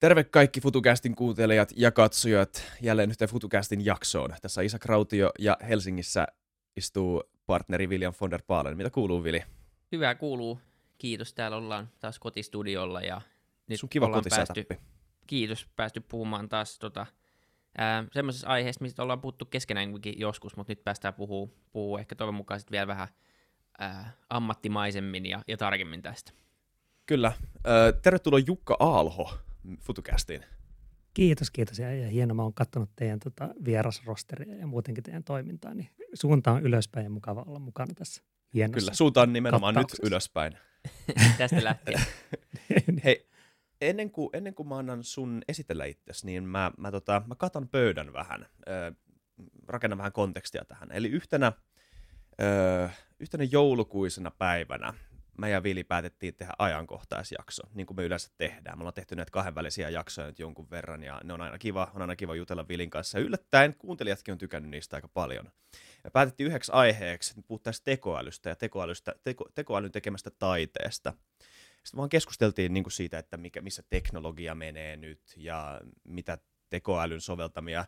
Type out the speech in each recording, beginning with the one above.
Terve kaikki FutuCastin kuuntelijat ja katsojat jälleen yhteen FutuCastin jaksoon. Tässä on Isa Krautio ja Helsingissä istuu partneri William von der Paalen. Mitä kuuluu, Vili? Hyvää kuuluu. Kiitos. Täällä ollaan taas kotistudiolla ja nyt Sun kiva päästy, kiitos, päästy puhumaan taas tota, semmoisesta aiheesta, mistä ollaan puhuttu keskenäänkin joskus, mutta nyt päästään puhua, puhuu ehkä toivon mukaan vielä vähän ää, ammattimaisemmin ja, ja tarkemmin tästä. Kyllä. Ö, tervetuloa Jukka Aalho FutuCastiin. Kiitos, kiitos. Ja, ja hienoa, mä oon katsonut teidän tota, vierasrosteria ja muutenkin teidän toimintaa, niin suunta on ylöspäin ja mukava olla mukana tässä hienossa Kyllä, suunta on nimenomaan nyt ylöspäin. Tästä lähtien. Hei, ennen kuin, ennen kuin mä annan sun esitellä itsesi, niin mä, mä, tota, mä katan pöydän vähän, ö, rakennan vähän kontekstia tähän. Eli yhtenä, ö, yhtenä joulukuisena päivänä mä ja Vili päätettiin tehdä ajankohtaisjakso, niin kuin me yleensä tehdään. Me ollaan tehty näitä kahdenvälisiä jaksoja nyt jonkun verran, ja ne on aina kiva, on aina kiva jutella Vilin kanssa. Yllättäen kuuntelijatkin on tykännyt niistä aika paljon. Ja päätettiin yhdeksi aiheeksi, että puhuttaisiin tekoälystä ja tekoälystä, teko, tekoälyn tekemästä taiteesta. Sitten vaan keskusteltiin niin kuin siitä, että mikä, missä teknologia menee nyt ja mitä tekoälyn soveltamia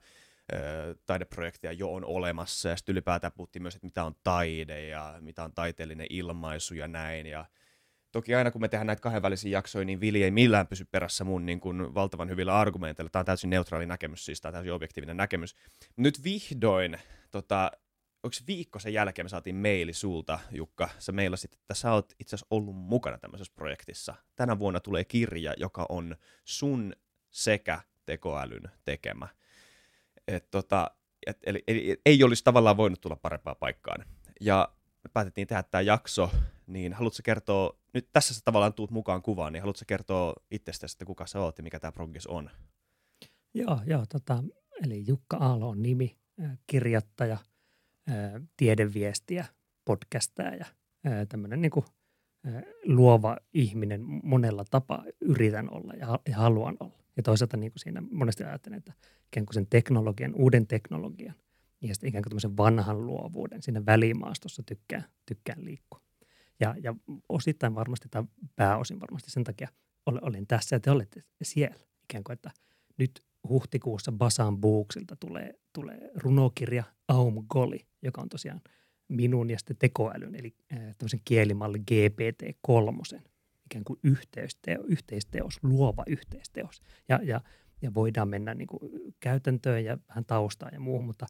taideprojekteja jo on olemassa, ja sitten ylipäätään puhuttiin myös, että mitä on taide ja mitä on taiteellinen ilmaisu ja näin, ja toki aina kun me tehdään näitä kahdenvälisiä jaksoja, niin Vili ei millään pysy perässä mun niin kuin valtavan hyvillä argumenteilla. Tämä on täysin neutraali näkemys, siis tämä on täysin objektiivinen näkemys. Nyt vihdoin, tota, onko viikko sen jälkeen me saatiin maili sulta, Jukka, sä mailasit, että sä oot itse asiassa ollut mukana tämmöisessä projektissa. Tänä vuonna tulee kirja, joka on sun sekä tekoälyn tekemä. Et tota, et, eli, eli, ei olisi tavallaan voinut tulla parempaan paikkaan. Ja me päätettiin tehdä tämä jakso, niin haluatko kertoa, nyt tässä sä tavallaan tuut mukaan kuvaan, niin haluatko kertoa itsestäsi, että kuka sä oot ja mikä tämä Progis on? Joo, joo tota, eli Jukka Aalo on nimi, kirjoittaja, tiedeviestiä, podcastaja ja tämmöinen niin luova ihminen monella tapaa yritän olla ja haluan olla. Ja toisaalta niin kuin siinä monesti ajattelen, että ikään kuin sen teknologian, uuden teknologian ja sitten ikään kuin vanhan luovuuden siinä välimaastossa tykkään, tykkään liikkua. Ja, ja osittain varmasti tai pääosin varmasti sen takia olin tässä ja te olette siellä. Ikään kuin, että nyt huhtikuussa Basan Booksilta tulee, tulee runokirja Aum Goli, joka on tosiaan minun ja sitten tekoälyn, eli tämmöisen kielimalli GPT-3 ikään kuin yhteisteo, yhteisteos, luova yhteisteos. Ja, ja, ja voidaan mennä niin kuin käytäntöön ja vähän taustaan ja muuhun, mutta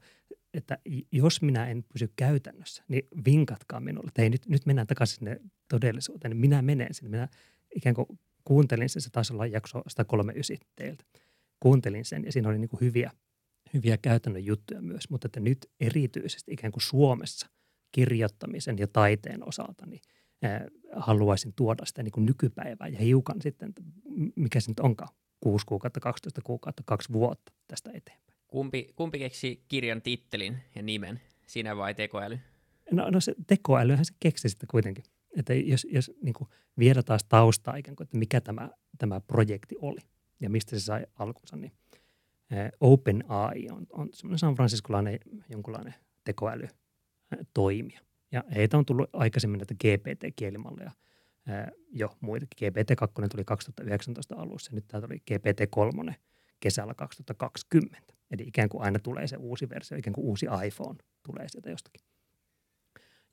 että jos minä en pysy käytännössä, niin vinkatkaa minulle, että nyt, nyt mennään takaisin sinne todellisuuteen, niin minä menen sinne. Minä ikään kuin kuuntelin sen, se taisi olla jakso 139 teiltä. Kuuntelin sen ja siinä oli niin kuin hyviä, hyviä käytännön juttuja myös, mutta että nyt erityisesti ikään kuin Suomessa kirjoittamisen ja taiteen osalta, niin – haluaisin tuoda sitä niin kuin nykypäivää ja hiukan sitten, mikä se nyt onkaan, kuusi kuukautta, 12 kuukautta, kaksi vuotta tästä eteenpäin. Kumpi, kumpi keksi kirjan tittelin ja nimen, sinä vai tekoäly? No, no se tekoälyhän se keksi sitä kuitenkin. Että jos, jos niin kuin viedä taas taustaa ikään kuin, että mikä tämä, tämä projekti oli ja mistä se sai alkunsa, niin OpenAI on, on semmoinen San Franciscolainen jonkunlainen tekoäly toimija. Ja heitä on tullut aikaisemmin näitä GPT-kielimalleja jo muitakin. GPT-2 tuli 2019 alussa, nyt tämä tuli GPT-3 kesällä 2020. Eli ikään kuin aina tulee se uusi versio, ikään kuin uusi iPhone tulee sieltä jostakin.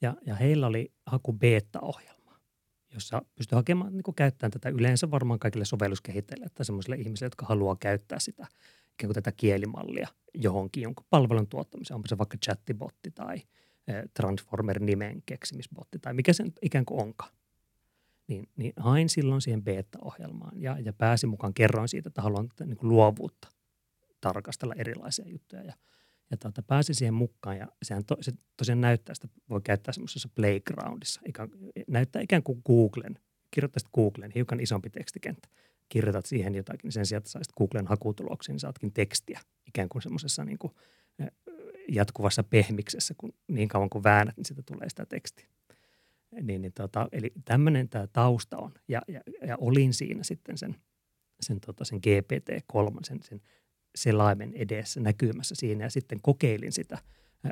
Ja, ja heillä oli haku beta-ohjelma, jossa pystyy hakemaan, niin käyttämään tätä yleensä varmaan kaikille sovelluskehittäjille tai sellaisille ihmisille, jotka haluaa käyttää sitä ikään kuin tätä kielimallia johonkin jonkun palvelun tuottamiseen, onko se vaikka chattibotti tai – Transformer-nimen keksimisbotti tai mikä se ikään kuin onkaan. Niin, niin hain silloin siihen beta-ohjelmaan ja, ja pääsin mukaan, kerroin siitä, että haluan niin kuin luovuutta tarkastella erilaisia juttuja. Ja, ja tuota, pääsin siihen mukaan ja sehän to, se tosiaan näyttää, että voi käyttää semmoisessa playgroundissa, ikään, näyttää ikään kuin Googlen, kirjoittaisit Googlen, hiukan isompi tekstikenttä, kirjoitat siihen jotakin, niin sen sijaan, että saisit Googlen hakutuloksiin, niin saatkin tekstiä ikään kuin semmoisessa niin kuin jatkuvassa pehmiksessä, kun niin kauan kuin väännät, niin siitä tulee sitä tekstiä. Niin, niin tota, eli tämmöinen tämä tausta on. Ja, ja, ja, olin siinä sitten sen, sen, tota, sen GPT-3, sen, sen selaimen edessä näkymässä siinä ja sitten kokeilin sitä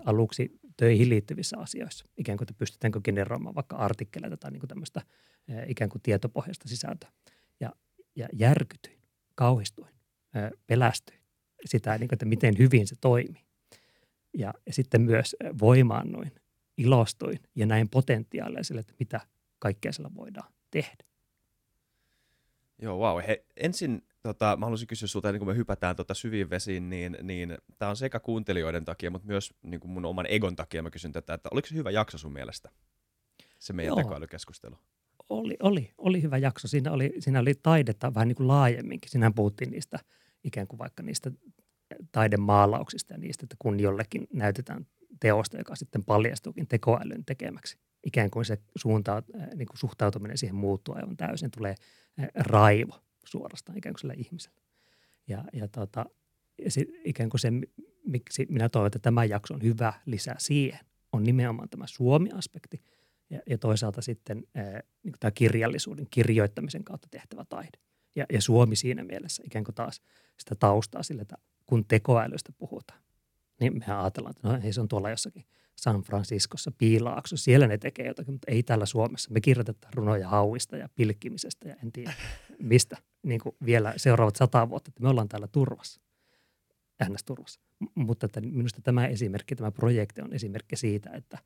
aluksi töihin liittyvissä asioissa. Ikään kuin, että pystytäänkö generoimaan vaikka artikkeleita tai niin kuin tämmöistä ikään kuin tietopohjasta sisältöä. Ja, ja järkytyin, kauhistuin, pelästyin sitä, niin kuin, että miten hyvin se toimii. Ja, sitten myös voimaannuin, ilostuin ja näin potentiaalia sille, että mitä kaikkea sillä voidaan tehdä. Joo, wow. He, ensin tota, mä haluaisin kysyä sulta, niin kun me hypätään tota syviin vesiin, niin, niin tämä on sekä kuuntelijoiden takia, mutta myös niin kuin mun oman egon takia mä kysyn tätä, että oliko se hyvä jakso sun mielestä, se meidän Joo. tekoälykeskustelu? Oli, oli, oli hyvä jakso. Siinä oli, siinä oli taidetta vähän niin kuin laajemminkin. Siinähän puhuttiin niistä ikään kuin vaikka niistä taidemaalauksista ja niistä, että kun jollekin näytetään teosta, joka sitten paljastuukin tekoälyn tekemäksi. Ikään kuin se suunta, niin kuin suhtautuminen siihen muuttuu aivan täysin, tulee raivo suorastaan ikään kuin sille ihmiselle. Ja, ja, tota, ja sit, ikään kuin se, miksi minä toivon, että tämä jakso on hyvä lisää siihen, on nimenomaan tämä Suomi-aspekti ja, ja toisaalta sitten ää, niin tämä kirjallisuuden, kirjoittamisen kautta tehtävä taide. Ja, ja Suomi siinä mielessä ikään kuin taas sitä taustaa sille, että kun tekoälystä puhutaan, niin mehän ajatellaan, että no, hei, se on tuolla jossakin San Franciscossa, Piilaakso, siellä ne tekee jotakin, mutta ei täällä Suomessa. Me kirjoitetaan runoja hauista ja pilkkimisestä ja en tiedä mistä niin kuin vielä seuraavat sata vuotta, että me ollaan täällä turvassa, ns. turvassa. M- mutta että minusta tämä esimerkki, tämä projekti on esimerkki siitä, että,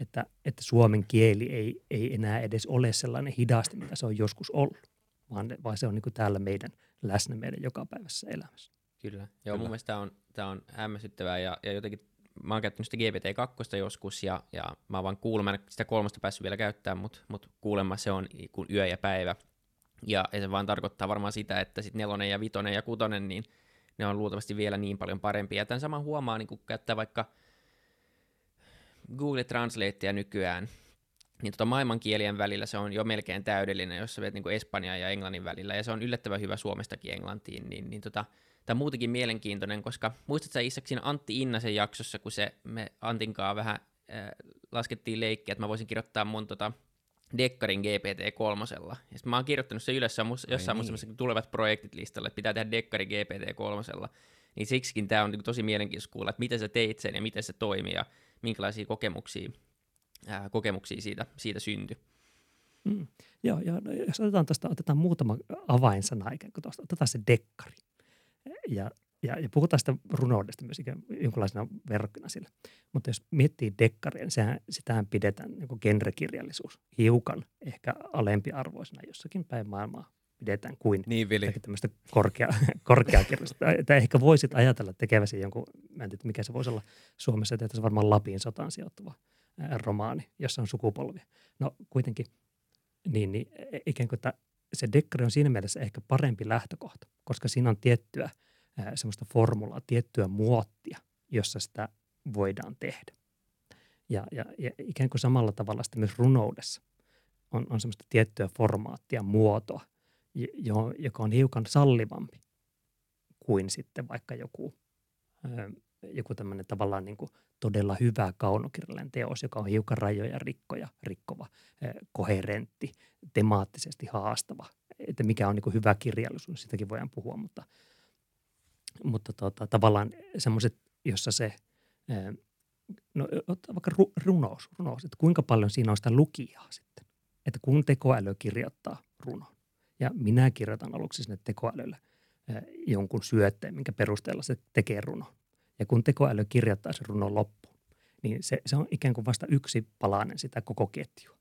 että, että suomen kieli ei, ei enää edes ole sellainen hidasti, mitä se on joskus ollut, vaan, vaan se on niin kuin täällä meidän läsnä meidän jokapäiväisessä elämässä. Kyllä. Joo, Kyllä. mun mielestä tämä on, tämä on hämmästyttävää ja, ja jotenkin mä oon käyttänyt sitä GPT-2 joskus ja, ja mä oon vaan kuulemma, sitä kolmasta päässyt vielä käyttämään, mutta mut kuulemma se on kuin yö ja päivä. Ja, ja se vaan tarkoittaa varmaan sitä, että sitten nelonen ja vitonen ja kutonen, niin ne on luultavasti vielä niin paljon parempia. Ja tämän saman huomaa, niin kun käyttää vaikka Google Translatea nykyään, niin tota maailmankielien välillä se on jo melkein täydellinen, jos sä vet niin Espanjan ja Englannin välillä, ja se on yllättävän hyvä Suomestakin Englantiin, niin, niin tota, tämä on muutenkin mielenkiintoinen, koska muistatko sä Isak siinä Antti Innasen jaksossa, kun se me Antinkaa vähän äh, laskettiin leikkiä, että mä voisin kirjoittaa mun tota, Dekkarin GPT-3. Ja mä oon kirjoittanut se ylös jossain niin. mun tulevat projektit listalle, että pitää tehdä Dekkari GPT-3. Niin siksikin tämä on niin tosi mielenkiintoista kuulla, että miten sä teit sen ja miten se toimii ja minkälaisia kokemuksia, ää, kokemuksia siitä, siitä syntyi. Mm. Joo, joo no, jos otetaan tuosta, otetaan muutama avainsana ikään kuin tuosta, otetaan se dekkari. Ja, ja, ja puhutaan sitä runoudesta myös ikään, jonkinlaisena verrokkina sille. Mutta jos miettii dekkaria, niin sehän, sitähän pidetään niin genrekirjallisuus hiukan ehkä alempiarvoisena jossakin päin maailmaa pidetään kuin niin, Vili. tämmöistä korkea, korkeakirjallista. tai ehkä voisit ajatella tekeväsi jonkun, mä en tiedä mikä se voisi olla Suomessa, tehtäisiin varmaan Lapin sotaan sijoittuva romaani, jossa on sukupolvia. No kuitenkin, niin, niin e, ikään kuin että se dekkari on siinä mielessä ehkä parempi lähtökohta, koska siinä on tiettyä semmoista formulaa, tiettyä muottia, jossa sitä voidaan tehdä. Ja, ja, ja ikään kuin samalla tavalla sitten myös runoudessa on, on semmoista tiettyä formaattia, muotoa, jo, joka on hiukan sallivampi kuin sitten vaikka joku, joku tämmöinen tavallaan niin kuin todella hyvä kaunokirjallinen teos, joka on hiukan rajoja rikkoja, rikkova, koherentti, temaattisesti haastava. Että mikä on niin kuin hyvä kirjallisuus, sitäkin voidaan puhua, mutta, mutta tota, tavallaan semmoiset, jossa se, no vaikka runous, runous, että kuinka paljon siinä on sitä lukijaa sitten. Että kun tekoäly kirjoittaa runon, ja minä kirjoitan aluksi sinne tekoälylle jonkun syötteen, minkä perusteella se tekee runo. Ja kun tekoäly kirjoittaa sen runon loppuun, niin se, se on ikään kuin vasta yksi palanen sitä koko ketjua.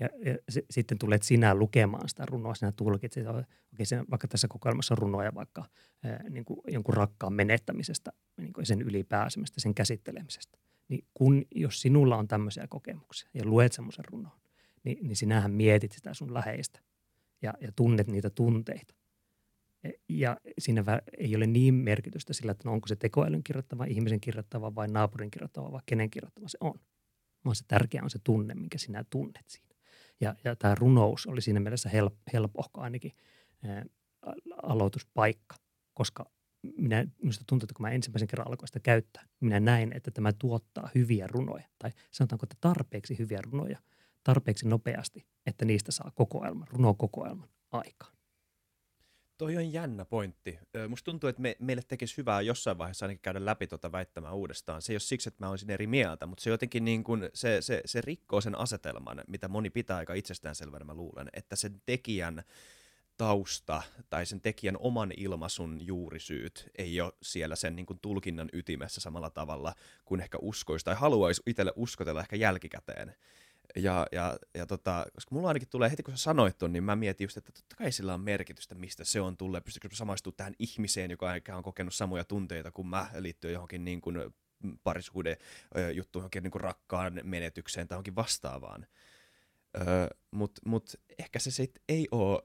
Ja, ja se, sitten tulet sinä lukemaan sitä runoa, sinä tulkitset, että okei, se, vaikka tässä kokoelmassa on runoja vaikka ää, niin kuin jonkun rakkaan menettämisestä, niin kuin sen ylipääsemisestä, sen käsittelemisestä. Niin kun, jos sinulla on tämmöisiä kokemuksia ja luet semmoisen runon, niin, niin sinähän mietit sitä sun läheistä ja, ja tunnet niitä tunteita. Ja siinä ei ole niin merkitystä sillä, että no onko se tekoälyn kirjoittava, ihmisen kirjoittava vai naapurin kirjoittava vai kenen kirjoittava se on. Vaan se tärkeä on se tunne, minkä sinä tunnet siinä. Ja, ja tämä runous oli siinä mielessä help, helpohko ainakin ää, aloituspaikka, koska minä, minusta tuntuu, että kun mä ensimmäisen kerran alkoin sitä käyttää, minä näin, että tämä tuottaa hyviä runoja. Tai sanotaanko, että tarpeeksi hyviä runoja, tarpeeksi nopeasti, että niistä saa kokoelman, runokokoelman aikaan. Toi on jännä pointti. Musta tuntuu, että me, meille tekisi hyvää jossain vaiheessa ainakin käydä läpi tuota väittämää uudestaan. Se ei ole siksi, että mä olisin eri mieltä, mutta se jotenkin niin kuin, se, se, se rikkoo sen asetelman, mitä moni pitää aika itsestäänselvänä, mä luulen, että sen tekijän tausta tai sen tekijän oman ilmaisun juurisyyt ei ole siellä sen niin kuin, tulkinnan ytimessä samalla tavalla kuin ehkä uskoisi tai haluaisi itselle uskotella ehkä jälkikäteen. Ja, ja, ja tota, koska mulla ainakin tulee heti kun sä sanoit ton, niin mä mietin just, että totta kai sillä on merkitystä, mistä se on tullut. Pystyykö samaistumaan tähän ihmiseen, joka on kokenut samoja tunteita kuin mä liittyen johonkin niin kuin parisuhde juttuun, johonkin niin kuin rakkaan menetykseen tai johonkin vastaavaan. Öö, Mutta mut ehkä se sitten ei ole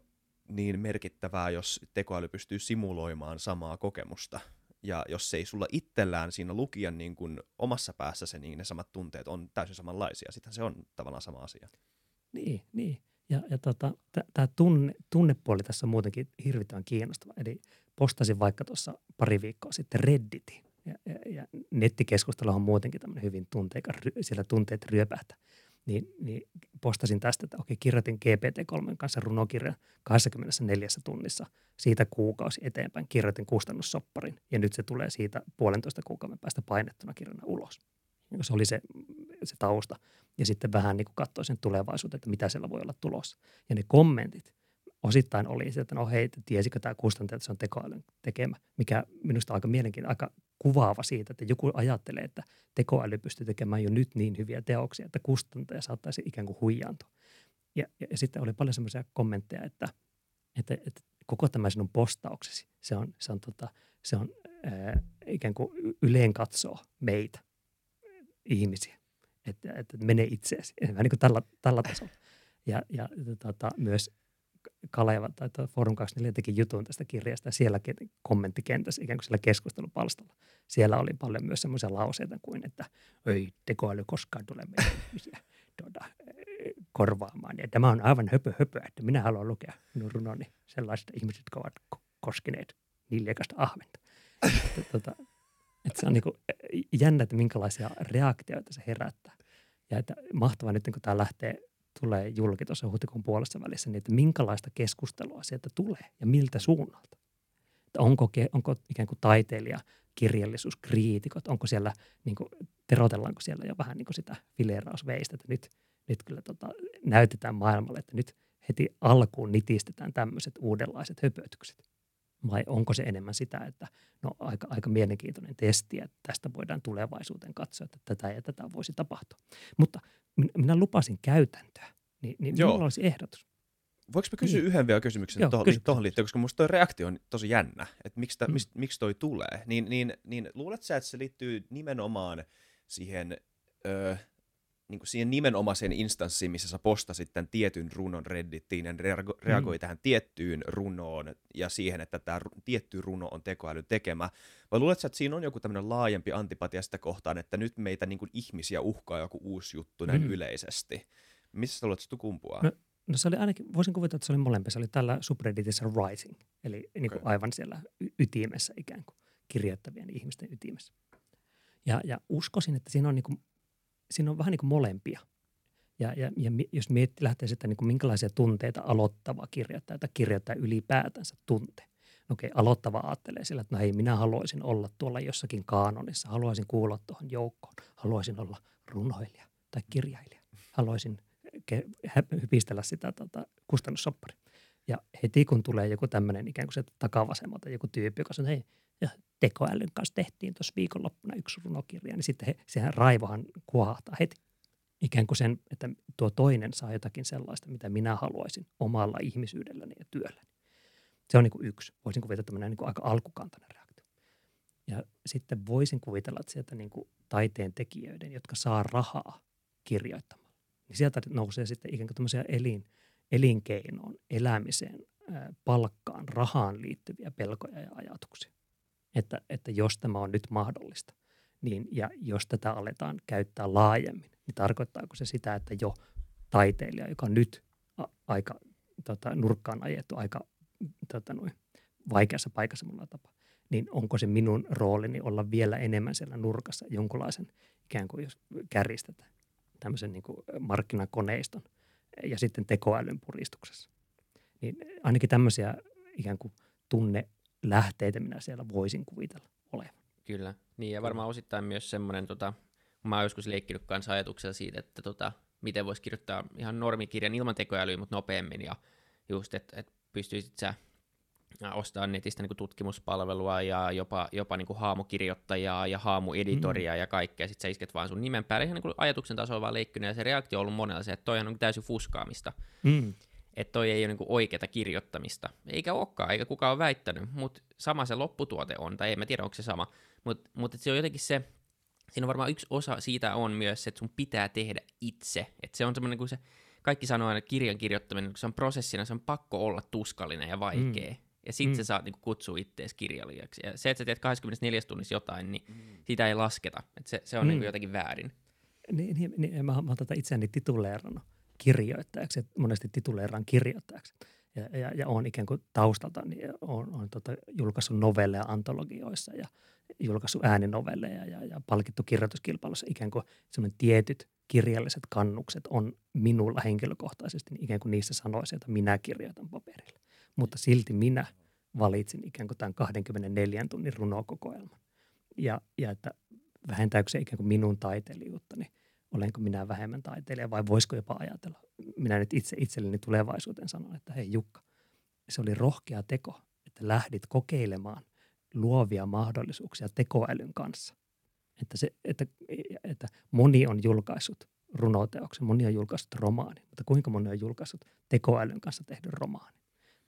niin merkittävää, jos tekoäly pystyy simuloimaan samaa kokemusta. Ja jos ei sulla itsellään siinä lukijan niin kuin omassa päässä se, niin ne samat tunteet on täysin samanlaisia. Sitten se on tavallaan sama asia. Niin, niin. Ja, ja tota, tämä tunne, tunnepuoli tässä on muutenkin hirvittävän kiinnostava. Eli postasin vaikka tuossa pari viikkoa sitten Redditin. Ja, ja, ja nettikeskustelu on muutenkin tämmöinen hyvin tunteikas, siellä tunteet ryöpähtää niin, niin postasin tästä, että okei, kirjoitin GPT-3 kanssa runokirjan 24 tunnissa siitä kuukausi eteenpäin. Kirjoitin kustannussopparin ja nyt se tulee siitä puolentoista kuukauden päästä painettuna kirjana ulos. Se oli se, se tausta. Ja sitten vähän niin katsoin sen tulevaisuutta, että mitä siellä voi olla tulossa. Ja ne kommentit osittain oli se, että no hei, tiesikö tämä kustantaja, että se on tekoälyn tekemä, mikä minusta on aika mielenkiintoinen, aika kuvaava siitä, että joku ajattelee, että tekoäly pystyy tekemään jo nyt niin hyviä teoksia, että kustantaja saattaisi ikään kuin huijaantua. Ja, ja, ja sitten oli paljon semmoisia kommentteja, että, että, että koko tämä sinun postauksesi, se on, se on, tota, se on ää, ikään kuin yleen katsoo meitä, ihmisiä, että, että mene itseesi, vähän niin kuin tällä, tällä tasolla. Ja, ja tota, myös Kaleva tai Forum 24 teki jutun tästä kirjasta ja siellä kommenttikentässä ikään kuin siellä keskustelupalstalla. Siellä oli paljon myös semmoisia lauseita kuin, että ei tekoäly koskaan tule ihmisiä tuota, korvaamaan. Ja tämä on aivan höpö höpö, että minä haluan lukea minun runoni sellaiset ihmiset, jotka ovat koskeneet niljakasta ahventa. että, tuota, että se on niin kuin jännä, että minkälaisia reaktioita se herättää. Ja että mahtavaa nyt, kun tämä lähtee tulee julki tuossa huhtikuun puolessa välissä, niin että minkälaista keskustelua sieltä tulee ja miltä suunnalta. Että onko, onko ikään kuin taiteilija, kirjallisuuskriitikot, onko siellä, niin kuin, terotellaanko siellä jo vähän niin kuin sitä fileerausveistä, että nyt, nyt kyllä tota, näytetään maailmalle, että nyt heti alkuun nitistetään tämmöiset uudenlaiset höpötykset. Vai onko se enemmän sitä, että no aika, aika mielenkiintoinen testi, että tästä voidaan tulevaisuuteen katsoa, että tätä ja tätä voisi tapahtua. Mutta minä lupasin käytäntöä, niin, niin Joo. minulla olisi ehdotus. Voinko mä kysyä niin. yhden vielä kysymyksen Joo, tuohon, kysy. tuohon liittyen, koska minusta tuo reaktio on tosi jännä, että miksi, ta, hmm. miksi, miksi toi tulee. Niin, niin, niin luulet sä, että se liittyy nimenomaan siihen ö, niin kuin siihen nimenomaiseen instanssiin, missä sä postasit tämän tietyn runon Reddittiin ja reago- reagoi mm. tähän tiettyyn runoon ja siihen, että tämä tietty runo on tekoäly tekemä. Vai luuletko, että siinä on joku tämmöinen laajempi antipatia sitä kohtaan, että nyt meitä niin kuin ihmisiä uhkaa joku uusi juttu näin mm. yleisesti? Missä sä luulet, että kumpuaa? No, no se oli ainakin, voisin kuvitella, että se oli molempia. Se oli tällä subredditissä Rising, eli niin kuin okay. aivan siellä y- ytimessä ikään kuin, kirjoittavien ihmisten ytimessä. Ja, ja uskoisin, että siinä on niin kuin siinä on vähän niin kuin molempia. Ja, ja, ja jos miettii, lähtee sitä, niin kuin minkälaisia tunteita aloittava kirjoittaja tai kirjoittaja ylipäätänsä tuntee. No okei, aloittava ajattelee sillä, että no hei, minä haluaisin olla tuolla jossakin kaanonissa, haluaisin kuulla tuohon joukkoon, haluaisin olla runoilija tai kirjailija, haluaisin hypistellä sitä tota, kustannussopparia. Ja heti kun tulee joku tämmöinen ikään kuin se takavasemmalta joku tyyppi, joka sanoo, hei, tekoälyn kanssa tehtiin tuossa viikonloppuna yksi runokirja, niin sitten he, sehän raivohan kuohtaa heti. Ikään kuin sen, että tuo toinen saa jotakin sellaista, mitä minä haluaisin omalla ihmisyydelläni ja työlläni. Se on niin kuin yksi. Voisin kuvitella tämmöinen niin kuin aika alkukantainen reaktio. Ja sitten voisin kuvitella, että sieltä niin kuin taiteen tekijöiden, jotka saa rahaa kirjoittamalla, niin sieltä nousee sitten ikään kuin tämmöisiä elin, elinkeinoon, elämiseen, palkkaan, rahaan liittyviä pelkoja ja ajatuksia että, että jos tämä on nyt mahdollista, niin, ja jos tätä aletaan käyttää laajemmin, niin tarkoittaako se sitä, että jo taiteilija, joka on nyt aika tota, nurkkaan ajettu, aika tota, noin, vaikeassa paikassa mulla tapa, niin onko se minun roolini olla vielä enemmän siellä nurkassa jonkunlaisen ikään kuin, jos kärjistetään, tämmöisen niin kuin markkinakoneiston ja sitten tekoälyn puristuksessa. Niin ainakin tämmöisiä ikään kuin tunne lähteitä minä siellä voisin kuvitella olevan. Kyllä, niin ja varmaan osittain myös semmoinen, tota, mä oon joskus leikkinyt kanssa ajatuksella siitä, että tota, miten voisi kirjoittaa ihan normikirjan ilman tekoälyä, mutta nopeammin ja just, että et pystyisit sä ostaa netistä niin tutkimuspalvelua ja jopa, jopa niin haamukirjoittajaa ja haamueditoria mm. ja kaikkea, sitten sä isket vaan sun nimen päälle, ihan niin ajatuksen tasolla vaan leikkynyt, ja se reaktio on ollut monella se, että toi on täysin fuskaamista. Mm. Että toi ei ole niin oikeata kirjoittamista. Eikä olekaan, eikä kukaan ole väittänyt, mutta sama se lopputuote on, tai en mä tiedä, onko se sama. Mutta mut se on jotenkin se, siinä on varmaan yksi osa siitä on myös se, että sun pitää tehdä itse. Että se on semmoinen kuin se, kaikki sanoo aina kirjan kirjoittaminen, kun se on prosessina, se on pakko olla tuskallinen ja vaikea. Mm. Ja sit mm. sä saat niinku kutsua ittees kirjailijaksi. Ja se, että sä teet 24 tunnissa jotain, niin mm. sitä ei lasketa. Et se, se on niinku mm. niinku jotenkin väärin. Niin, niin, niin mä, mä oon tätä itseäni tituleerannut kirjoittajaksi, että monesti tituleeraan kirjoittajaksi. Ja, ja, ja olen ikään kuin taustalta, niin olen, olen tota, julkaissut novelleja antologioissa ja julkaissut ääninovelleja ja, ja palkittu kirjoituskilpailussa ikään kuin semmoinen tietyt kirjalliset kannukset on minulla henkilökohtaisesti niin ikään kuin niissä sanoissa, että minä kirjoitan paperille. Mutta silti minä valitsin ikään kuin tämän 24 tunnin runokokoelman. Ja, ja että vähentääkö se ikään kuin minun taiteilijuuttani, olenko minä vähemmän taiteilija vai voisiko jopa ajatella. Minä nyt itse itselleni tulevaisuuteen sanon, että hei Jukka, se oli rohkea teko, että lähdit kokeilemaan luovia mahdollisuuksia tekoälyn kanssa. Että, se, että, että moni on julkaissut runoteoksen, moni on julkaissut romaanin, mutta kuinka moni on julkaissut tekoälyn kanssa tehdyn romaanin.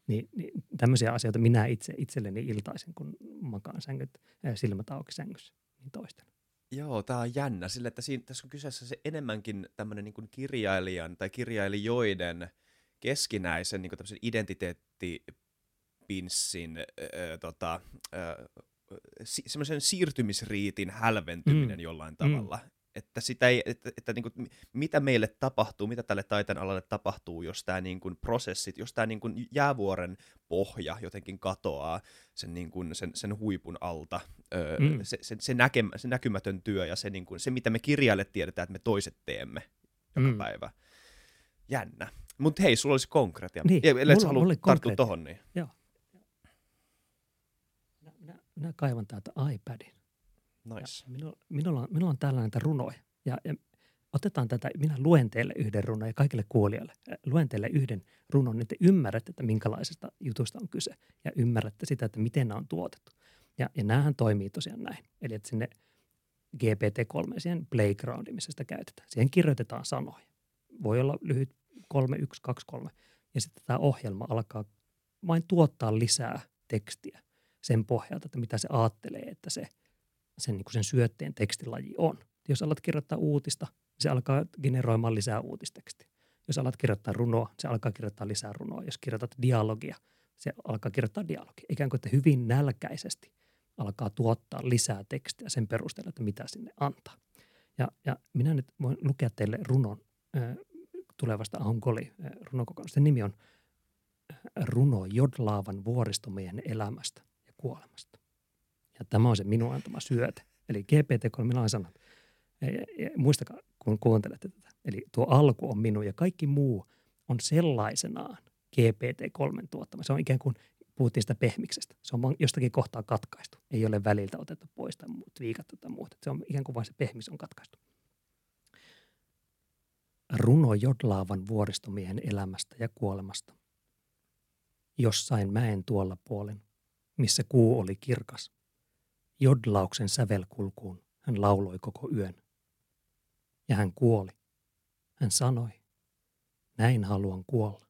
Niin, niin tämmöisiä asioita minä itse itselleni iltaisin, kun makaan sängyt, silmät auki sängyssä, niin toisten. Joo, tämä on jännä, sillä että siinä, tässä on kyseessä se enemmänkin tämmöinen niin kirjailijan tai kirjailijoiden keskinäisen niin identiteettipinssin äh, tota, äh, si- semmoisen siirtymisriitin hälventyminen mm. jollain tavalla. Mm. Että, sitä ei, että, että niin kuin, mitä meille tapahtuu, mitä tälle taiteen alalle tapahtuu, jos tämä niin kuin prosessit, jos tämä niin kuin jäävuoren pohja jotenkin katoaa sen, niin kuin, sen, sen huipun alta, öö, mm. se, se, se, näke, se näkymätön työ ja se, niin kuin, se, mitä me kirjailijat tiedetään, että me toiset teemme joka mm. päivä. Jännä. Mutta hei, sulla olisi konkreettia. Niin, ja, mulla, mulla oli tarttua tohon, niin. Joo. minä kaivan täältä iPadin. Nice. Minulla, minulla, on, minulla on täällä näitä runoja. Ja, ja otetaan tätä, minä luen teille yhden runon ja kaikille kuulijoille. Luen teille yhden runon, niin te ymmärrätte, että minkälaisesta jutusta on kyse. Ja ymmärrätte sitä, että miten nämä on tuotettu. Ja, ja näähän toimii tosiaan näin. Eli että sinne GPT-3, siihen playgroundiin, missä sitä käytetään. Siihen kirjoitetaan sanoja. Voi olla lyhyt 3, 1, 2, 3. Ja sitten tämä ohjelma alkaa vain tuottaa lisää tekstiä sen pohjalta, että mitä se ajattelee, että se, sen, niin kuin sen syötteen tekstilaji on. Jos alat kirjoittaa uutista, se alkaa generoimaan lisää uutistekstiä. Jos alat kirjoittaa runoa, se alkaa kirjoittaa lisää runoa. Jos kirjoitat dialogia, se alkaa kirjoittaa dialogia. Ikään kuin, että hyvin nälkäisesti alkaa tuottaa lisää tekstiä sen perusteella, että mitä sinne antaa. Ja, ja minä nyt voin lukea teille runon äh, tulevasta Ahonkoli äh, runokokonaisuudesta. Sen nimi on Runo Jodlaavan vuoristomiehen elämästä kuolemasta. Ja tämä on se minun antama syöte. Eli GPT-3 minä olen sanonut, muistakaa kun kuuntelette tätä. Eli tuo alku on minun ja kaikki muu on sellaisenaan GPT-3 tuottama. Se on ikään kuin, puhuttiin sitä pehmiksestä. Se on jostakin kohtaa katkaistu. Ei ole väliltä otettu pois tai viikattu tai muuta. Se on ikään kuin vain se pehmis on katkaistu. Runo jodlaavan vuoristomiehen elämästä ja kuolemasta. Jossain mäen tuolla puolen missä kuu oli kirkas. Jodlauksen sävelkulkuun hän lauloi koko yön. Ja hän kuoli. Hän sanoi, näin haluan kuolla.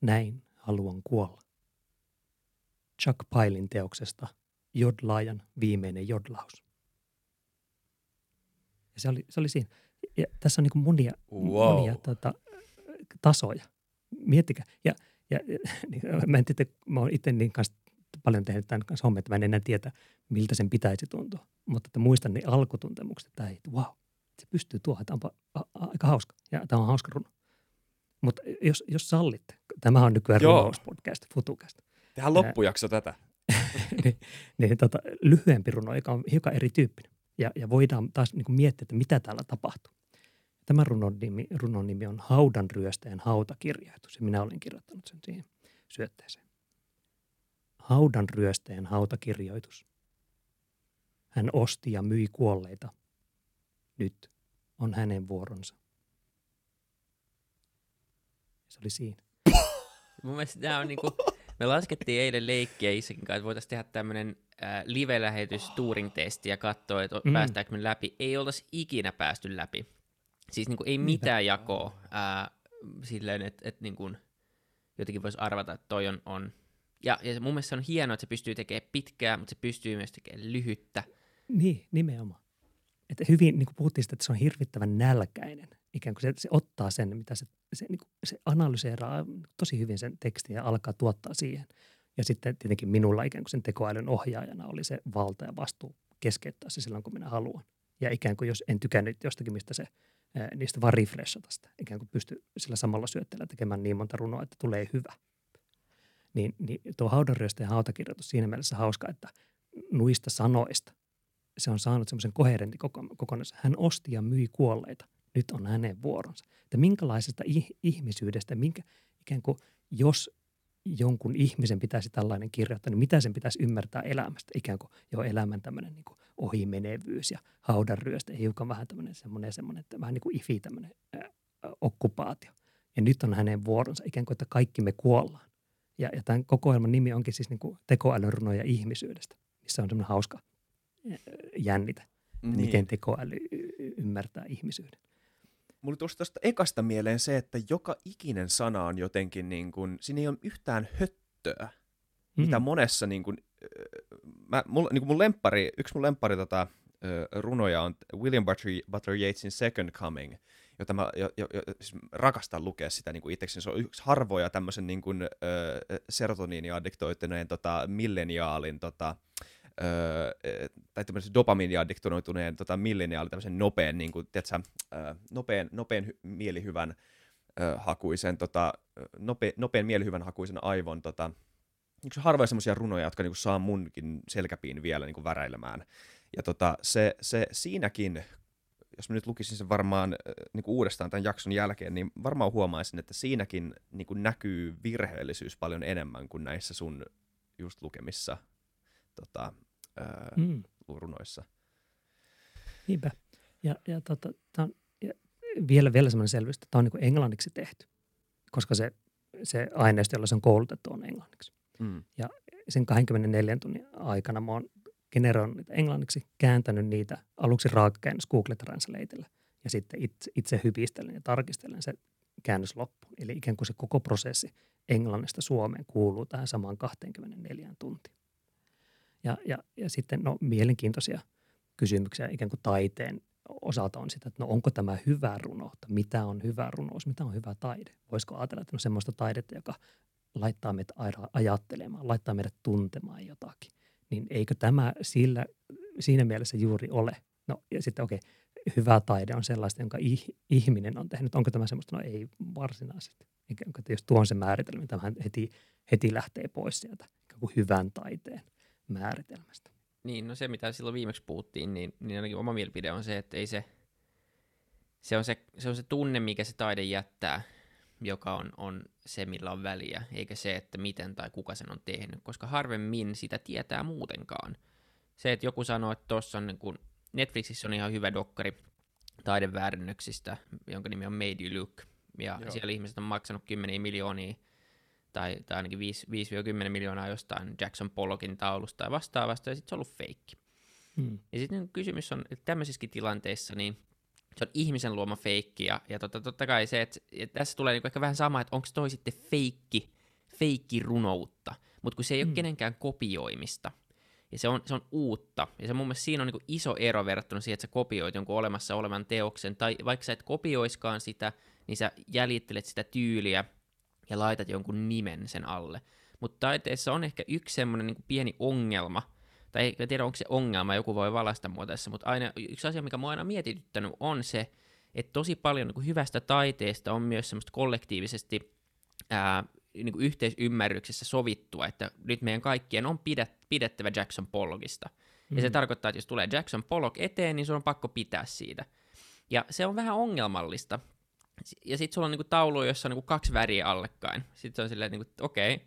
Näin haluan kuolla. Chuck Pailin teoksesta Jodlaajan viimeinen jodlaus. Ja se oli, se oli siinä. Ja tässä on niin monia, wow. monia tota, tasoja. Miettikää. Ja, ja, niin, mä en tiedä, mä oon itse niin kanssa paljon tehnyt tämän kanssa hommia, että mä en enää tiedä, miltä sen pitäisi tuntua. Mutta että muistan ne alkutuntemukset, että ei, wow, se pystyy tuohon, että onpa a, aika hauska. Ja tämä on hauska runo. Mutta jos, jos sallitte, tämä on nykyään runouspodcast, futucast. Tehdään loppujakso Ää, tätä. niin, niin tota, lyhyempi runo, joka on hiukan erityyppinen. Ja, ja voidaan taas niin miettiä, että mitä täällä tapahtuu. Tämä runon nimi, runon nimi on Haudan ryöstäjän hautakirjoitus ja minä olen kirjoittanut sen siihen syötteeseen haudan ryöstäjän hautakirjoitus. Hän osti ja myi kuolleita. Nyt on hänen vuoronsa. Se oli siinä. Mun mielestä tämä on niinku, me laskettiin eilen leikkiä Isakin kanssa, että voitaisiin tehdä tämmöinen äh, live-lähetys Turing-testi ja katsoa, että mm. päästäänkö me läpi. Ei oltaisi ikinä päästy läpi. Siis niinku ei mitään jakoa äh, silleen, että et niinku, jotenkin voisi arvata, että toi on, on ja, ja mun mielestä se on hienoa, että se pystyy tekemään pitkää, mutta se pystyy myös tekemään lyhyttä. Niin, nimenomaan. Että hyvin, niin kuin puhuttiin sitä, että se on hirvittävän nälkäinen. Ikään kuin se, se ottaa sen, mitä se, se, niin kuin, se analyseeraa tosi hyvin sen tekstin ja alkaa tuottaa siihen. Ja sitten tietenkin minulla ikään kuin sen tekoälyn ohjaajana oli se valta ja vastuu keskeyttää se silloin, kun minä haluan. Ja ikään kuin jos en tykännyt jostakin, mistä se, niistä vaan refreshata sitä. Ikään kuin pysty sillä samalla syötteellä tekemään niin monta runoa, että tulee hyvä – niin, niin tuo haudanryöstä ja hautakirjoitus siinä mielessä hauska, että nuista sanoista se on saanut semmoisen koherentin kokonaisuuden. Hän osti ja myi kuolleita. Nyt on hänen vuoronsa. Että minkälaisesta ihmisyydestä, minkä, ikään kuin jos jonkun ihmisen pitäisi tällainen kirjoittaa, niin mitä sen pitäisi ymmärtää elämästä? Ikään kuin jo elämän tämmöinen niin ohimenevyys ja haudanryöstä, hiukan vähän tämmöinen semmoinen, semmoinen että vähän niin kuin ifi tämmöinen ää, okkupaatio. Ja nyt on hänen vuoronsa, ikään kuin, että kaikki me kuollaan. Ja, ja tämän kokoelman nimi onkin siis niin kuin tekoälyrunoja ihmisyydestä, missä on semmoinen hauska jännitä, niin. miten tekoäly ymmärtää ihmisyyden. Mulla tuli tuosta ekasta mieleen se, että joka ikinen sana on jotenkin, niin kuin, siinä ei ole yhtään höttöä, mm. mitä monessa, niin kuin, mä, mulla, niin kuin mun lempari, yksi mun lempari tota, runoja on William Butler, Butler Yeatsin Second Coming – jota mä jo, jo, jo, siis rakastan lukea sitä niin kuin itseksi. Se on yksi harvoja tämmöisen niin kuin, ö, serotoniiniaddiktoituneen tota, milleniaalin tota, ö, tai tämmöisen dopamiiniaddiktoituneen tota, milleniaalin tämmöisen nopean, niin kuin, tiedätkö, ö, nopean, nopean hy- mielihyvän ö, hakuisen, tota, nope, nopean mielihyvän hakuisen aivon tota, yksi harvoja semmoisia runoja, jotka niin kuin, saa munkin selkäpiin vielä niin kuin, väräilemään. Ja tota, se, se siinäkin jos mä nyt lukisin sen varmaan äh, niin kuin uudestaan tämän jakson jälkeen, niin varmaan huomaisin, että siinäkin niin kuin näkyy virheellisyys paljon enemmän kuin näissä sun just lukemissa tota, ää, mm. runoissa. Niinpä. Ja, ja, tota, on, ja vielä, vielä semmoinen selvyys, että tämä on niin kuin englanniksi tehty, koska se, se aineisto, jolla se on koulutettu, on englanniksi. Mm. Ja sen 24 tunnin aikana mä oon generoinut englanniksi, kääntänyt niitä aluksi raakakäännös Google Translateilla ja sitten itse, itse hypistelen ja tarkistelen se käännös loppuun. Eli ikään kuin se koko prosessi englannista Suomeen kuuluu tähän samaan 24 tuntiin. Ja, ja, ja sitten no, mielenkiintoisia kysymyksiä ikään kuin taiteen osalta on sitä, että no onko tämä hyvä runoutta, mitä on hyvä runous, mitä on hyvä taide. Voisiko ajatella, että no semmoista taidetta, joka laittaa meitä ajattelemaan, laittaa meidät tuntemaan jotakin niin eikö tämä sillä, siinä mielessä juuri ole? No ja sitten okei, okay, hyvä taide on sellaista, jonka ihminen on tehnyt. Onko tämä semmoista? No ei varsinaisesti. Kuin, että jos tuon se määritelmä, niin tämä heti, heti lähtee pois sieltä kuin hyvän taiteen määritelmästä. Niin, no se mitä silloin viimeksi puhuttiin, niin, niin ainakin oma mielipide on se, että ei se, se on se, se on se tunne, mikä se taide jättää joka on, on se, millä on väliä, eikä se, että miten tai kuka sen on tehnyt, koska harvemmin sitä tietää muutenkaan. Se, että joku sanoo, että tuossa on niin kun, Netflixissä on ihan hyvä dokkari taideväärännöksistä, jonka nimi on Made You Look, ja Joo. siellä ihmiset on maksanut kymmeniä miljoonia tai, tai ainakin 5-10 miljoonaa jostain Jackson Pollockin taulusta tai vastaavasta, ja sitten se on ollut feikki. Hmm. Ja sitten kysymys on, että tämmöisissä tilanteissa, niin se on ihmisen luoma feikki, ja, ja totta, totta kai se, että, että tässä tulee niinku ehkä vähän sama, että onko toi sitten feikki, feikki runoutta, mutta kun se ei mm. ole kenenkään kopioimista, ja se on, se on uutta, ja se mun mielestä siinä on niinku iso ero verrattuna siihen, että sä kopioit jonkun olemassa olevan teoksen, tai vaikka sä et kopioiskaan sitä, niin sä jäljittelet sitä tyyliä, ja laitat jonkun nimen sen alle. Mutta taiteessa on ehkä yksi semmoinen niinku pieni ongelma, tai en tiedä onko se ongelma, joku voi valasta mua tässä, mutta aina, yksi asia, mikä mua aina mietityttänyt, on se, että tosi paljon niin kuin hyvästä taiteesta on myös semmoista kollektiivisesti ää, niin kuin yhteisymmärryksessä sovittua, että nyt meidän kaikkien on pidet, pidettävä Jackson Pollockista. Mm. Ja se mm. tarkoittaa, että jos tulee Jackson Pollock eteen, niin sun on pakko pitää siitä. Ja se on vähän ongelmallista. Ja sitten sulla on niinku taulu, jossa on niinku kaksi väriä allekkain. Sitten se on silleen, että niinku, okei, okay,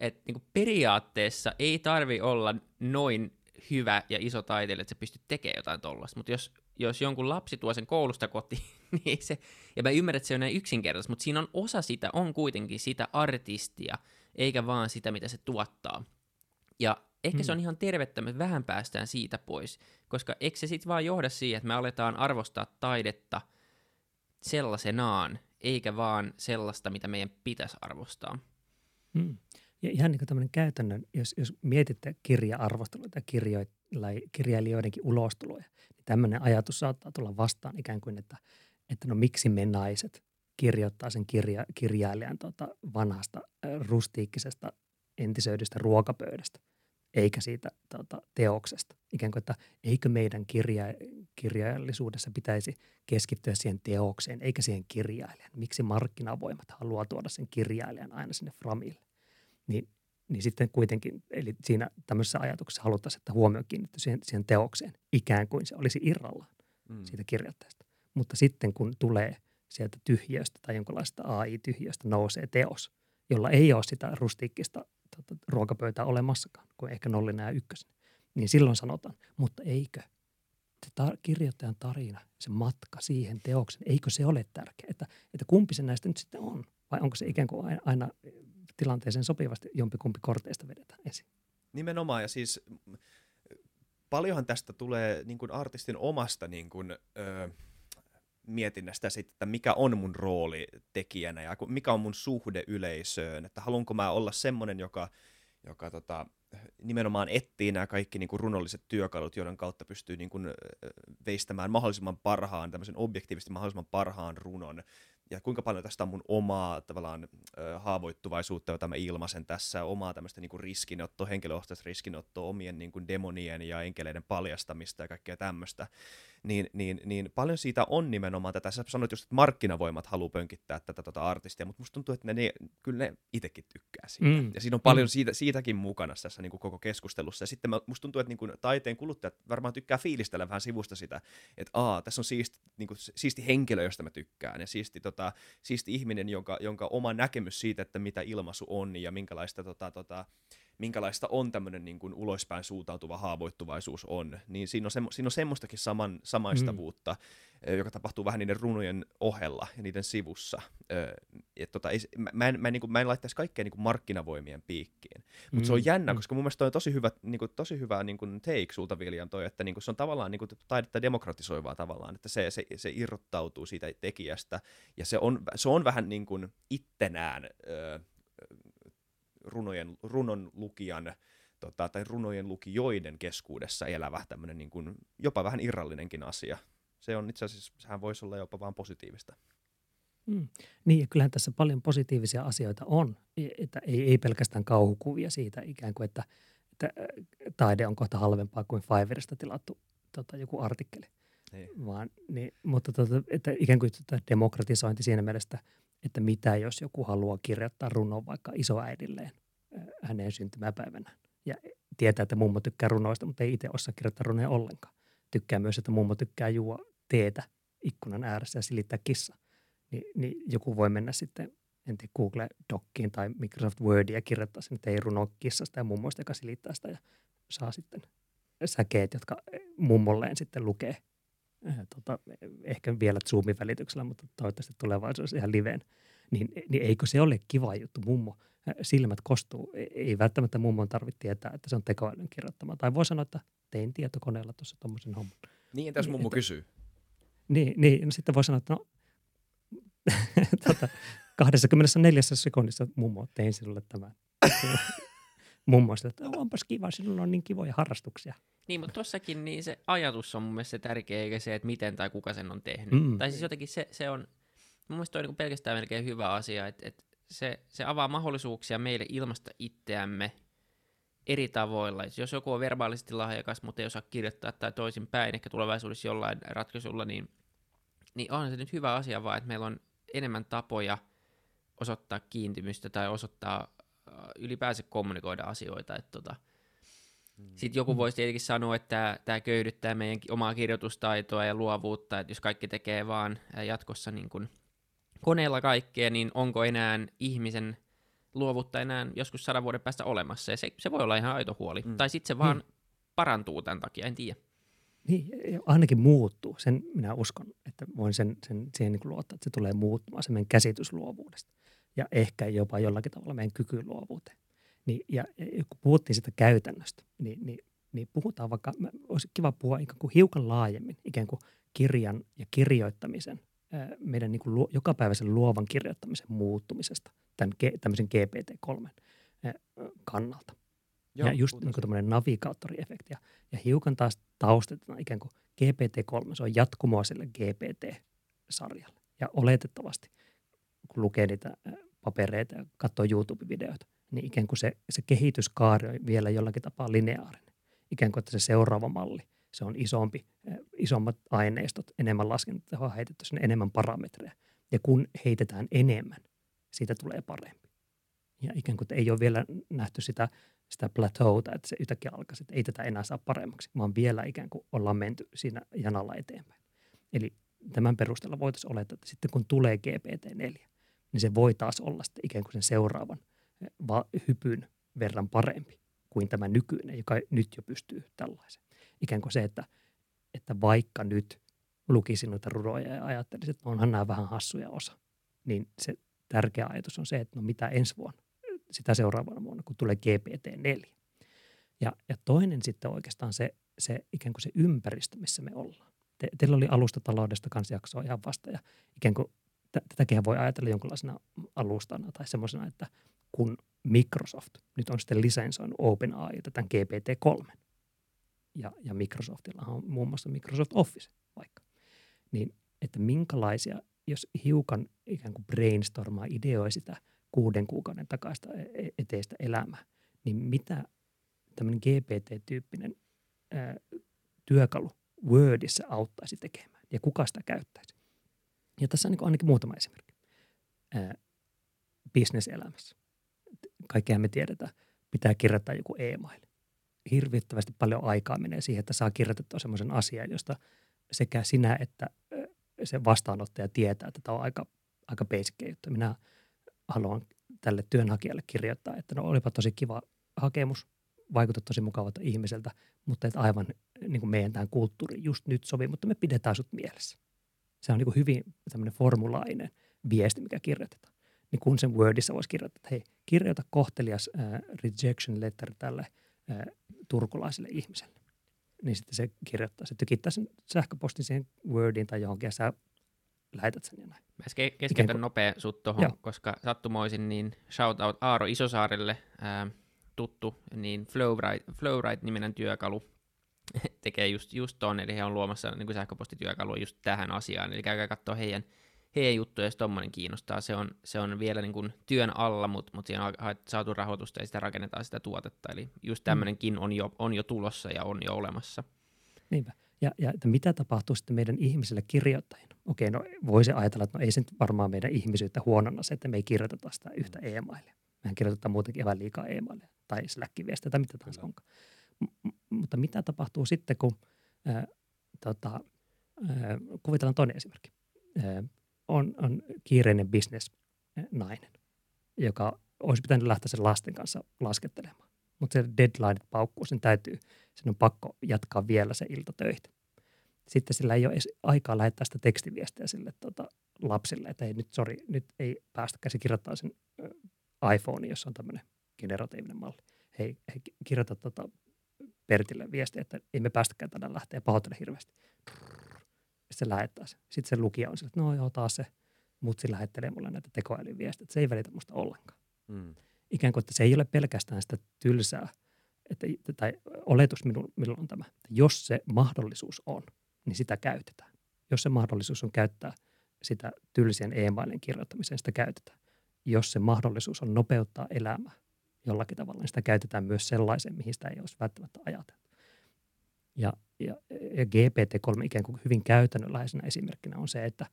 että niinku periaatteessa ei tarvi olla noin hyvä ja iso taiteilija, että sä pystyt tekemään jotain tollasta. Mutta jos, jos jonkun lapsi tuo sen koulusta kotiin, niin ei se, ja mä ymmärrän, että se on näin yksinkertaista, mutta siinä on osa sitä, on kuitenkin sitä artistia, eikä vaan sitä, mitä se tuottaa. Ja ehkä mm. se on ihan tervettä, että me vähän päästään siitä pois, koska eikö se sitten vaan johda siihen, että me aletaan arvostaa taidetta sellaisenaan, eikä vaan sellaista, mitä meidän pitäisi arvostaa. Mm. Ja ihan niin tämmöinen käytännön, jos, jos mietitte kirja-arvostelua tai kirjo, kirjailijoidenkin ulostuloja, niin tämmöinen ajatus saattaa tulla vastaan ikään kuin, että, että no miksi me naiset kirjoittaa sen kirja, kirjailijan tota vanhasta rustiikkisesta entisöidystä ruokapöydästä, eikä siitä tota, teoksesta. Ikään kuin, että eikö meidän kirja, kirjallisuudessa pitäisi keskittyä siihen teokseen, eikä siihen kirjailijan. Miksi markkinavoimat haluaa tuoda sen kirjailijan aina sinne framille? Niin, niin sitten kuitenkin, eli siinä tämmöisessä ajatuksessa haluttaisiin, että huomio kiinnittyy siihen, siihen teokseen, ikään kuin se olisi irrallaan mm. siitä kirjoittajasta. Mutta sitten kun tulee sieltä tyhjöstä tai jonkinlaista AI-tyhjöstä nousee teos, jolla ei ole sitä rustiikkista tota, ruokapöytää olemassakaan, kuin ehkä nollina ja ykkösenä, niin silloin sanotaan, mutta eikö se tar- kirjoittajan tarina, se matka siihen teoksen, eikö se ole tärkeä? Että, että kumpi se näistä nyt sitten on? Vai onko se ikään kuin aina, aina tilanteeseen sopivasti jompikumpi korteista vedetään esiin? Nimenomaan, ja siis paljonhan tästä tulee niin kuin artistin omasta niin kuin, ö, mietinnästä sitten, että mikä on mun rooli tekijänä ja mikä on mun suhde yleisöön, että haluanko mä olla semmoinen, joka, joka tota, nimenomaan etsii nämä kaikki niin kuin runolliset työkalut, joiden kautta pystyy niin kuin, veistämään mahdollisimman parhaan, tämmöisen objektiivisesti mahdollisimman parhaan runon, ja kuinka paljon tästä on mun omaa tavallaan haavoittuvaisuutta, jota mä ilmaisen tässä, omaa tämmöistä niin kuin riskinottoa, henkilökohtaista riskinottoa, omien niin kuin demonien ja enkeleiden paljastamista ja kaikkea tämmöistä niin, niin, niin paljon siitä on nimenomaan tätä. Sä sanoit just, että markkinavoimat haluaa pönkittää tätä tota artistia, mutta musta tuntuu, että ne, ne kyllä ne itsekin tykkää siitä. Mm. Ja siinä on paljon mm. siitä, siitäkin mukana tässä niin kuin koko keskustelussa. Ja sitten mä, musta tuntuu, että niin kuin taiteen kuluttajat varmaan tykkää fiilistellä vähän sivusta sitä, että aa, tässä on siisti, niin kuin, siisti henkilö, josta mä tykkään, ja siisti, tota, siisti ihminen, jonka, jonka oma näkemys siitä, että mitä ilmaisu on ja minkälaista tota, tota, minkälaista on tämmöinen niin kuin ulospäin suuntautuva haavoittuvaisuus on, niin siinä on, semmo, siinä on semmoistakin saman, samaistavuutta, mm. joka tapahtuu vähän niiden runojen ohella ja niiden sivussa. Et tota, ei, mä, en, mä, en, niin kuin, mä en laittaisi kaikkea niin kuin markkinavoimien piikkiin, mutta mm. se on jännä, mm. koska mun mielestä toi on tosi hyvä, niin kuin, tosi hyvä niin kuin take sulta Viljan toi, että niin kuin, se on tavallaan niin kuin, taidetta demokratisoivaa tavallaan, että se, se, se irrottautuu siitä tekijästä ja se on, se on vähän niin kuin ittenään runojen, runon lukijan tota, tai runojen lukijoiden keskuudessa elävä tämmöinen niin kuin, jopa vähän irrallinenkin asia. Se on itse asiassa, sehän voisi olla jopa vaan positiivista. Mm. Niin, ja kyllähän tässä paljon positiivisia asioita on, että ei, ei pelkästään kauhukuvia siitä ikään kuin, että, että taide on kohta halvempaa kuin Fiverrista tilattu tota, joku artikkeli. Niin. Vaan, niin, mutta tota, että ikään kuin tota demokratisointi siinä mielessä, että mitä jos joku haluaa kirjoittaa runon vaikka isoäidilleen hänen syntymäpäivänä. Ja tietää, että mummo tykkää runoista, mutta ei itse osaa kirjoittaa runoja ollenkaan. Tykkää myös, että mummo tykkää juo teetä ikkunan ääressä ja silittää kissa. Ni, niin joku voi mennä sitten, en tiedä, Google Dockiin tai Microsoft Wordia ja kirjoittaa sen, että ei runo kissasta ja mummoista, joka silittää sitä ja saa sitten säkeet, jotka mummolleen sitten lukee – Eh, tota, ehkä vielä Zoomin välityksellä, mutta toivottavasti tulevaisuudessa ihan liveen, niin, niin eikö se ole kiva juttu, mummo? Eh, silmät kostuu. E, ei välttämättä mummon tarvitse tietää, että se on tekoälyn kirjoittama. Tai voi sanoa, että tein tietokoneella tuossa tuommoisen homman. Niin, entäs mummo että, kysyy? Niin, niin no sitten voi sanoa, että no, tota, 24 sekunnissa mummo, tein sinulle tämän. mummo että onpas kiva, sinulla on niin kivoja harrastuksia. Niin, mutta tossakin niin se ajatus on mun mielestä se tärkeä, eikä se, että miten tai kuka sen on tehnyt. Mm. Tai siis jotenkin se, se on, mun mielestä toi on niin pelkästään melkein hyvä asia, että, että se, se avaa mahdollisuuksia meille ilmasta itseämme eri tavoilla. Jos joku on verbaalisesti lahjakas, mutta ei osaa kirjoittaa tai toisinpäin, ehkä tulevaisuudessa jollain ratkaisulla, niin, niin on se nyt hyvä asia vaan, että meillä on enemmän tapoja osoittaa kiintymystä tai osoittaa ylipäänsä kommunikoida asioita. Että tota, sitten joku voisi tietenkin sanoa, että tämä köydyttää meidän omaa kirjoitustaitoa ja luovuutta, että jos kaikki tekee vaan jatkossa niin kuin koneella kaikkea, niin onko enää ihmisen luovuutta enää joskus sadan vuoden päästä olemassa, ja se, se voi olla ihan aito huoli. Mm. Tai sitten se vaan mm. parantuu tämän takia, en tiedä. Niin, ainakin muuttuu. Sen minä uskon, että voin sen, sen siihen niin luottaa, että se tulee muuttumaan, se meidän käsitys luovuudesta. Ja ehkä jopa jollakin tavalla meidän kyky luovuuteen. Niin, ja, ja kun puhuttiin sitä käytännöstä, niin, niin, niin puhutaan vaikka, olisi kiva puhua ikään kuin hiukan laajemmin, ikään kuin kirjan ja kirjoittamisen, meidän niin kuin jokapäiväisen luovan kirjoittamisen muuttumisesta tämän, tämmöisen GPT-3 kannalta. Joo, ja just niin tämmöinen navigaattoriefekti. Ja, ja hiukan taas taustetaan ikään kuin GPT-3, se on jatkumoa sille GPT-sarjalle. Ja oletettavasti, kun lukee niitä papereita ja katsoo YouTube-videoita, niin ikään kuin se, se kehityskaari on vielä jollakin tapaa lineaarinen. Ikään kuin, että se seuraava malli, se on isompi, isommat aineistot, enemmän laskentatehoa heitetty sinne, enemmän parametreja. Ja kun heitetään enemmän, siitä tulee parempi. Ja ikään kuin, ei ole vielä nähty sitä sitä plateauta, että se yhtäkkiä alkaisi, että ei tätä enää saa paremmaksi, vaan vielä ikään kuin ollaan menty siinä janalla eteenpäin. Eli tämän perusteella voitaisiin olettaa, että sitten kun tulee GPT-4, niin se voi taas olla sitten ikään kuin sen seuraavan eh, hypyn verran parempi kuin tämä nykyinen, joka nyt jo pystyy tällaisen. Ikään kuin se, että, että vaikka nyt lukisin noita runoja ja ajattelisin, että onhan nämä vähän hassuja osa, niin se tärkeä ajatus on se, että no mitä ensi vuonna sitä seuraavana vuonna, kun tulee GPT-4. Ja, ja toinen sitten oikeastaan se, se ikään kuin se ympäristö, missä me ollaan. Te, teillä oli alustataloudesta kanssa jaksoa ihan vasta ja ikään kuin tätäkin voi ajatella jonkinlaisena alustana tai semmoisena, että kun Microsoft nyt on sitten lisensoinut OpenAI tämän GPT-3 ja, ja Microsoftilla on muun muassa Microsoft Office vaikka, niin että minkälaisia, jos hiukan ikään kuin brainstormaa, ideoi sitä – kuuden kuukauden takaista e-, e-, eteistä elämää, niin mitä tämmöinen GPT-tyyppinen ää, työkalu Wordissa auttaisi tekemään ja kuka sitä käyttäisi. Ja tässä on niin ainakin muutama esimerkki. Ää, bisneselämässä. Kaikkea me tiedetään, pitää kirjoittaa joku e-mail. Hirvittävästi paljon aikaa menee siihen, että saa kirjoitettua semmoisen asian, josta sekä sinä että se vastaanottaja tietää, että tämä on aika, aika basic juttu. Minä haluan tälle työnhakijalle kirjoittaa, että no olipa tosi kiva hakemus, vaikutat tosi mukavalta ihmiseltä, mutta et aivan niin kuin meidän tämän kulttuuri just nyt sovi, mutta me pidetään sut mielessä. Se on niin kuin hyvin tämmöinen formulainen viesti, mikä kirjoitetaan. Niin kun sen Wordissa voisi kirjoittaa, että hei, kirjoita kohtelias äh, rejection letter tälle äh, turkulaiselle ihmiselle. Niin sitten se kirjoittaa, se tykittää sen sähköpostin siihen Wordiin tai johonkin ja sä lähetät sen ja näin. Mä keskeytän kuin... nopea sut tohon, koska sattumoisin niin shout out Aaro Isosaarelle, ää, tuttu, niin Flowrite, Flowrite-niminen työkalu tekee just, just ton, eli he on luomassa niin kuin sähköpostityökalua just tähän asiaan, eli käykää katsoa heidän, heidän juttuja, jos tommonen kiinnostaa. Se on, se on vielä niin kuin työn alla, mutta mut siinä on saatu rahoitusta ja sitä rakennetaan sitä tuotetta, eli just tämmöinenkin on jo, on jo tulossa ja on jo olemassa. Niinpä. Ja, ja että mitä tapahtuu sitten meidän ihmisille kirjoittajina? Okei, no voisi ajatella, että no ei se nyt varmaan meidän ihmisyyttä huononna se, että me ei kirjoiteta sitä yhtä e-mailia. Mehän kirjoitetaan muutenkin ihan liikaa e-mailia tai Slack-viestejä tai mitä tahansa onkaan. Mutta mitä tapahtuu sitten, kun äh, tota, äh, kuvitellaan toinen esimerkki. Äh, on, on kiireinen business nainen, joka olisi pitänyt lähteä sen lasten kanssa laskettelemaan. Mutta se deadline paukkuu, sen täytyy, sen on pakko jatkaa vielä se ilta töitä sitten sillä ei ole edes aikaa lähettää sitä tekstiviestiä sille tota, lapsille, että ei nyt, sorry, nyt ei päästä käsi kirjoittaa sen iPhone, jossa on tämmöinen generatiivinen malli. Hei, hei kirjoita tota Pertille viestiä, että ei me päästäkään tänään lähteä, pahoittele hirveästi. Sitten se lähettää sen. Sitten se lukija on sille, että no joo, taas se mutsi lähettelee mulle näitä tekoälyviestejä, että se ei välitä musta ollenkaan. Mm. Ikään kuin, että se ei ole pelkästään sitä tylsää, että, tai oletus minulla on tämä, että jos se mahdollisuus on – niin sitä käytetään. Jos se mahdollisuus on käyttää sitä tylsien e-mailin kirjoittamiseen, sitä käytetään. Jos se mahdollisuus on nopeuttaa elämää jollakin tavalla, niin sitä käytetään myös sellaiseen, mihin sitä ei olisi välttämättä ajateltu. Ja, ja, ja GPT-3 ikään kuin hyvin käytännönläheisenä esimerkkinä on se, että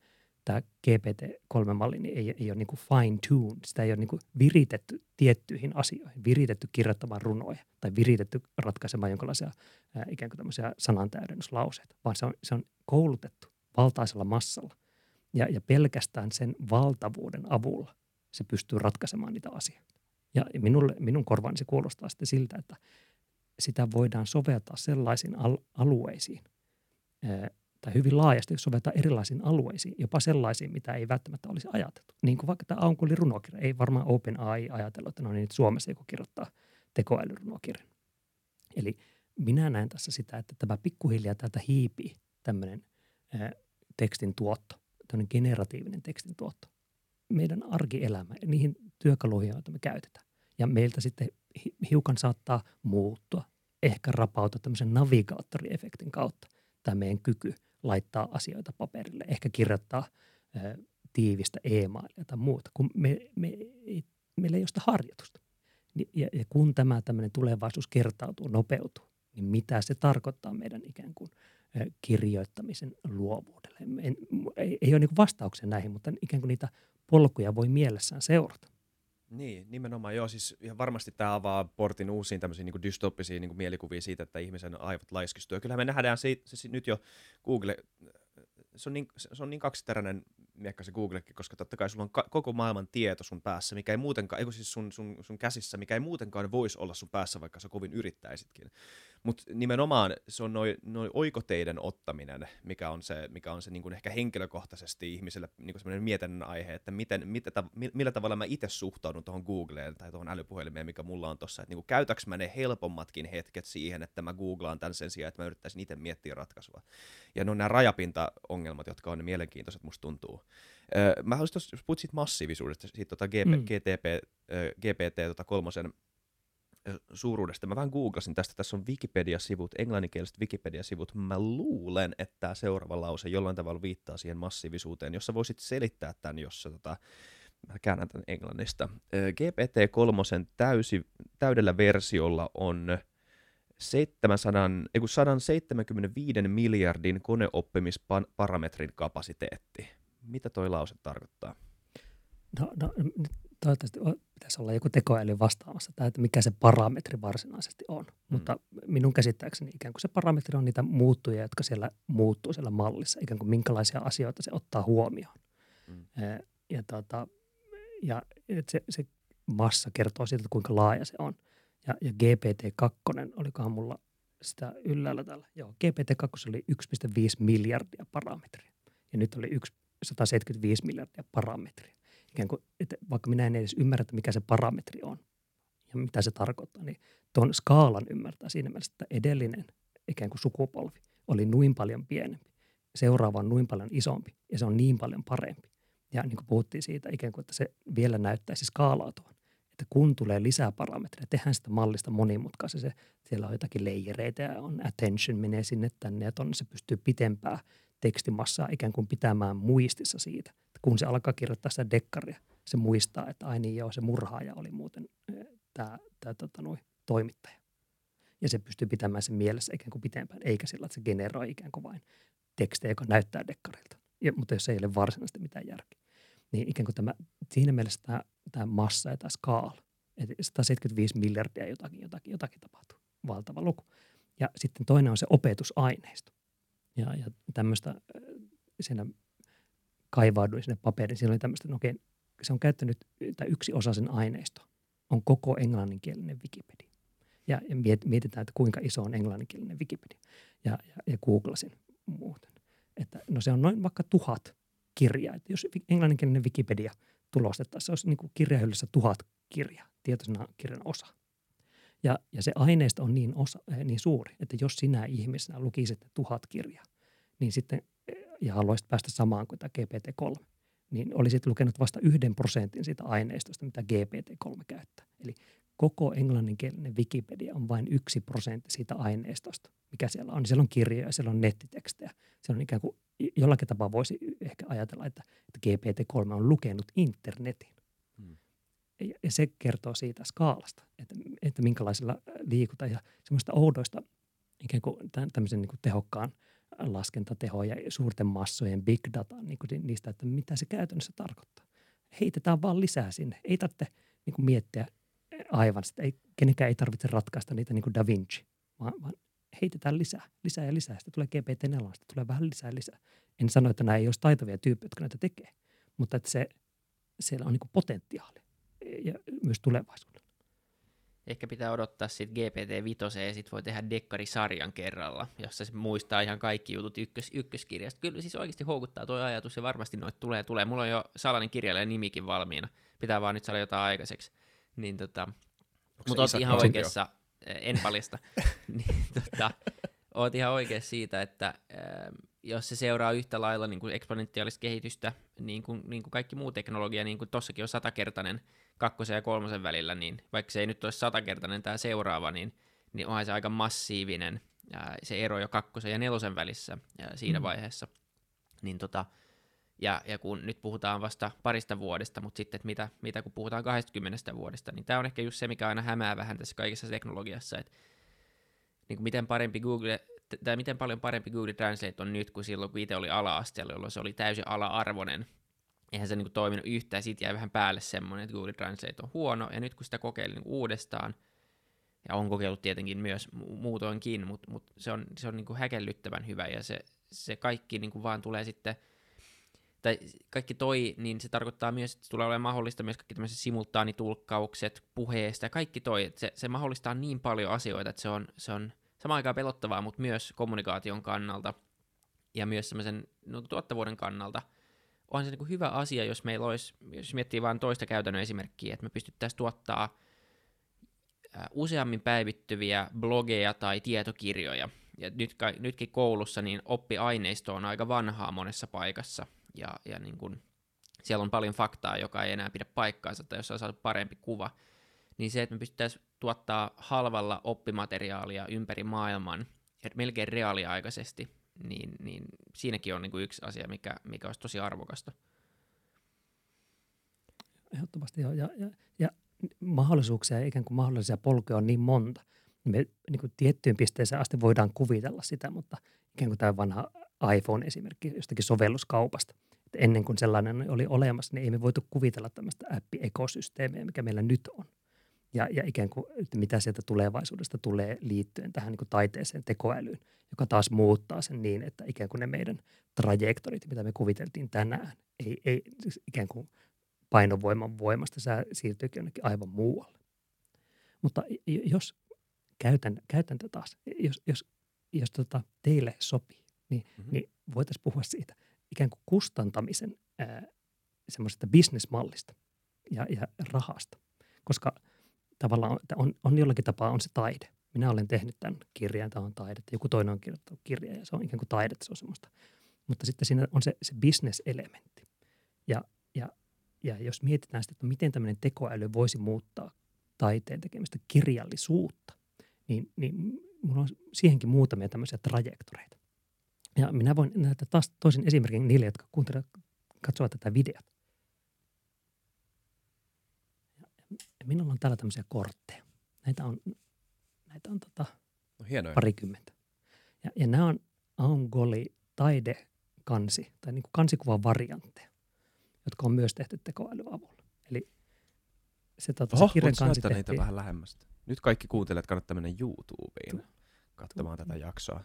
tämä GPT-3-malli niin ei, ei ole niin fine-tuned, sitä ei ole niin viritetty tiettyihin asioihin, viritetty kirjoittamaan runoja tai viritetty ratkaisemaan jonkinlaisia ää, ikään kuin tämmöisiä sanantäydennyslauseita, vaan se on, se on koulutettu valtaisella massalla. Ja, ja pelkästään sen valtavuuden avulla se pystyy ratkaisemaan niitä asioita. Ja minulle, minun korvaani se kuulostaa sitten siltä, että sitä voidaan soveltaa sellaisiin al- alueisiin, tai hyvin laajasti soveltaa erilaisiin alueisiin, jopa sellaisiin, mitä ei välttämättä olisi ajateltu. Niin kuin vaikka tämä Aunkuli runokirja. Ei varmaan OpenAI ajatellut, että no niin, nyt Suomessa joku kirjoittaa tekoälyrunokirjan. Eli minä näen tässä sitä, että tämä pikkuhiljaa täältä hiipii tämmöinen tekstin tuotto, tämmöinen generatiivinen tekstin tuotto. Meidän arkielämä, niihin työkaluihin, joita me käytetään. Ja meiltä sitten hiukan saattaa muuttua, ehkä rapautua tämmöisen navigaattoriefektin kautta tämä meidän kyky laittaa asioita paperille, ehkä kirjoittaa ä, tiivistä e-mailia tai muuta, kun me, me, ei, meillä ei ole sitä harjoitusta. Ja, ja kun tämä tämmöinen tulevaisuus kertautuu, nopeutuu, niin mitä se tarkoittaa meidän ikään kuin kirjoittamisen luovuudelle. En, ei, ei ole niin vastauksia näihin, mutta ikään kuin niitä polkuja voi mielessään seurata. Niin, nimenomaan joo. Siis ihan varmasti tämä avaa portin uusiin tämmöisiin niin dystoppisiin niin mielikuviin siitä, että ihmisen aivot laiskistuu. Ja kyllähän me nähdään se, se nyt jo Google, se on niin, se on niin kaksiteräinen miekka se Googlekin, koska totta kai sulla on ka- koko maailman tieto sun päässä, mikä ei muutenkaan, siis sun, sun, sun käsissä, mikä ei muutenkaan voisi olla sun päässä, vaikka sä kovin yrittäisitkin. Mutta nimenomaan se on noin noi oikoteiden ottaminen, mikä on se, mikä on se niin ehkä henkilökohtaisesti ihmiselle niin semmoinen mietinnän aihe, että miten, mitä ta, millä tavalla mä itse suhtaudun tuohon Googleen tai tuohon älypuhelimeen, mikä mulla on tuossa, että niin käytäks mä ne helpommatkin hetket siihen, että mä googlaan tämän sen sijaan, että mä yrittäisin itse miettiä ratkaisua. Ja ne on nämä rajapinta-ongelmat, jotka on ne mielenkiintoiset, musta tuntuu. Öö, mä haluaisin tuossa, puhut siitä massiivisuudesta, siitä tota GP, mm. GTP, äh, GPT tota kolmosen suuruudesta. Mä vähän googlasin tästä, tässä on Wikipedia-sivut, englanninkieliset Wikipedia-sivut. Mä luulen, että tämä seuraava lause jollain tavalla viittaa siihen massiivisuuteen, jossa voisit selittää tämän, jos sä, tota, mä käännän tämän englannista. GPT-3 täysi, täydellä versiolla on 700, 175 miljardin koneoppimisparametrin kapasiteetti. Mitä toi lause tarkoittaa? No, no toivottavasti pitäisi olla joku tekoäly vastaamassa tai että mikä se parametri varsinaisesti on. Mm. Mutta minun käsittääkseni ikään kuin se parametri on niitä muuttuja, jotka siellä muuttuu siellä mallissa, ikään kuin minkälaisia asioita se ottaa huomioon. Mm. Ja, tota, ja se, se massa kertoo siitä, että kuinka laaja se on. Ja, ja GPT-2, olikohan mulla sitä yllällä tällä. Joo, GPT-2 oli 1,5 miljardia parametria. Ja nyt oli 175 miljardia parametria ikään kuin, että vaikka minä en edes ymmärrä, että mikä se parametri on ja mitä se tarkoittaa, niin tuon skaalan ymmärtää siinä mielessä, että edellinen ikään kuin sukupolvi oli noin paljon pienempi, seuraava on noin paljon isompi ja se on niin paljon parempi. Ja niin kuin puhuttiin siitä ikään kuin, että se vielä näyttäisi skaalautuvan. Että kun tulee lisää parametreja, tehdään sitä mallista monimutkaisen. Se, siellä on jotakin leijereitä ja on attention menee sinne tänne ja tonne se pystyy pitempää tekstimassaa ikään kuin pitämään muistissa siitä kun se alkaa kirjoittaa sitä dekkaria, se muistaa, että ai niin joo, se murhaaja oli muuten tämä, tämä tota, noi, toimittaja. Ja se pystyy pitämään sen mielessä ikään kuin pitempään, eikä sillä, että se generoi ikään kuin vain tekstejä, joka näyttää dekkarilta. Ja, mutta jos ei ole varsinaisesti mitään järkeä. Niin ikään kuin tämä, siinä mielessä tämä, tämä massa ja tämä skaala, että 175 miljardia jotakin, jotakin, jotakin tapahtuu. Valtava luku. Ja sitten toinen on se opetusaineisto. Ja, ja tämmöistä siinä kaivauduin sinne paperiin. Siinä oli tämmöistä, että okei, se on käyttänyt, tai yksi osa sen aineisto on koko englanninkielinen Wikipedia. Ja, ja mietitään, että kuinka iso on englanninkielinen Wikipedia. Ja, ja, ja googlasin muuten. Että no se on noin vaikka tuhat kirjaa. Että jos englanninkielinen Wikipedia tulostettaisiin, se olisi niin kuin kirjahyllyssä tuhat kirjaa, tietoisena kirjan osa. Ja, ja se aineisto on niin, osa, niin suuri, että jos sinä ihmisenä lukisit tuhat kirjaa, niin sitten ja haluaisit päästä samaan kuin tämä GPT-3, niin olisit lukenut vasta yhden prosentin siitä aineistosta, mitä GPT-3 käyttää. Eli koko englanninkielinen Wikipedia on vain yksi prosentti siitä aineistosta, mikä siellä on. Siellä on kirjoja, siellä on nettitekstejä. Siellä on ikään kuin, jollakin tapaa voisi ehkä ajatella, että, että GPT-3 on lukenut internetin. Hmm. Ja, ja se kertoo siitä skaalasta, että, että minkälaisella liikutaan ja semmoista oudoista ikään kuin tämmöisen niin kuin tehokkaan – laskentatehoja ja suurten massojen big data niin kuin niistä, että mitä se käytännössä tarkoittaa. Heitetään vaan lisää sinne. Ei tarvitse niin kuin miettiä aivan sitä. Ei, kenenkään ei tarvitse ratkaista niitä niin kuin Da Vinci, vaan, vaan heitetään lisää, lisää ja lisää. Sitten tulee GPT-4, sitten tulee vähän lisää lisää. En sano, että nämä ei olisi taitavia tyyppejä, jotka näitä tekee, mutta että se, siellä on niin potentiaali ja myös tulevaisuudella. Ehkä pitää odottaa sitten GPT-5 ja sitten voi tehdä dekkarisarjan kerralla, jossa se muistaa ihan kaikki jutut ykkös, ykköskirjasta. Kyllä siis oikeasti houkuttaa tuo ajatus ja varmasti noita tulee tulee. Mulla on jo salainen kirjailija nimikin valmiina. Pitää vaan nyt saada jotain aikaiseksi. Niin tota, mutta oot ihan oikeassa, en paljasta, niin tota, oot ihan oikeassa siitä, että jos se seuraa yhtä lailla niin kuin eksponentiaalista kehitystä, niin kuin, niin kuin kaikki muu teknologia, niin kuin tossakin on satakertainen kakkosen ja kolmosen välillä, niin vaikka se ei nyt olisi satakertainen tämä seuraava, niin, niin onhan se aika massiivinen ja se ero jo kakkosen ja nelosen välissä ja siinä mm. vaiheessa. Niin tota, ja, ja kun nyt puhutaan vasta parista vuodesta, mutta sitten, että mitä, mitä kun puhutaan 20 vuodesta, niin tämä on ehkä just se, mikä aina hämää vähän tässä kaikessa teknologiassa, että niin kuin miten, parempi Google, tai miten paljon parempi Google Translate on nyt kuin silloin, kun itse oli ala-asteella, jolloin se oli täysin ala-arvoinen. Eihän se niin kuin toiminut yhtään, siitä jäi vähän päälle semmoinen, että Google Translate on huono, ja nyt kun sitä kokeilin niin uudestaan, ja on kokeillut tietenkin myös muutoinkin, mutta, mutta se on, se on niin kuin häkellyttävän hyvä, ja se, se kaikki niin kuin vaan tulee sitten – tai kaikki toi, niin se tarkoittaa myös, että tulee olemaan mahdollista myös kaikki tämmöiset simultaanitulkkaukset puheesta ja kaikki toi, että se, se mahdollistaa niin paljon asioita, että se on, se on samaan aikaan pelottavaa, mutta myös kommunikaation kannalta ja myös semmoisen no, tuottavuuden kannalta on se niin kuin hyvä asia, jos meillä olisi, jos miettii vain toista käytännön esimerkkiä, että me pystyttäisiin tuottaa useammin päivittyviä blogeja tai tietokirjoja. Ja nyt, nytkin koulussa niin oppiaineisto on aika vanhaa monessa paikassa, ja, ja niin kuin, siellä on paljon faktaa, joka ei enää pidä paikkaansa, tai jos on saatu parempi kuva, niin se, että me pystyttäisiin tuottaa halvalla oppimateriaalia ympäri maailman, melkein reaaliaikaisesti, niin, niin siinäkin on niin kuin yksi asia, mikä, mikä olisi tosi arvokasta. Ehdottomasti joo, ja, ja, ja mahdollisuuksia, ikään kuin mahdollisia polkuja on niin monta. Me niin kuin tiettyyn pisteeseen asti voidaan kuvitella sitä, mutta ikään kuin tämä vanha iPhone-esimerkki jostakin sovelluskaupasta. Että ennen kuin sellainen oli olemassa, niin ei me voitu kuvitella tämmöistä appi-ekosysteemiä, mikä meillä nyt on. Ja, ja ikään kuin, että mitä sieltä tulevaisuudesta tulee liittyen tähän niin kuin taiteeseen, tekoälyyn, joka taas muuttaa sen niin, että ikään kuin ne meidän trajektorit, mitä me kuviteltiin tänään, ei, ei siis ikään kuin painovoiman voimasta siirtyykin jonnekin aivan muualle. Mutta jos käytän, käytän tätä taas, jos, jos, jos tota teille sopii, niin, mm-hmm. niin voitaisiin puhua siitä ikään kuin kustantamisen semmoisesta bisnesmallista ja, ja rahasta. Koska tavallaan on, on, jollakin tapaa on se taide. Minä olen tehnyt tämän kirjan, tämä on taidetta. Joku toinen on kirjoittanut kirjaa ja se on ikään kuin taidetta, se on semmoista. Mutta sitten siinä on se, se business-elementti. Ja, ja, ja jos mietitään sitä, että miten tämmöinen tekoäly voisi muuttaa taiteen tekemistä kirjallisuutta, niin, niin minulla on siihenkin muutamia tämmöisiä trajektoreita. Ja minä voin näyttää taas toisen esimerkin niille, jotka kuuntelevat, katsovat tätä videota. Ja minulla on täällä tämmöisiä kortteja. Näitä on, näitä on tota no, hienoja. parikymmentä. Ja, ja nämä on Aungoli taidekansi tai niin kansikuvan variantteja, jotka on myös tehty tekoälyn avulla. Eli se, tota, Oho, se kirjan kansi tehtiin. niitä vähän lähemmästä. Nyt kaikki kuuntelijat kannattaa mennä YouTubeen katsomaan tätä jaksoa.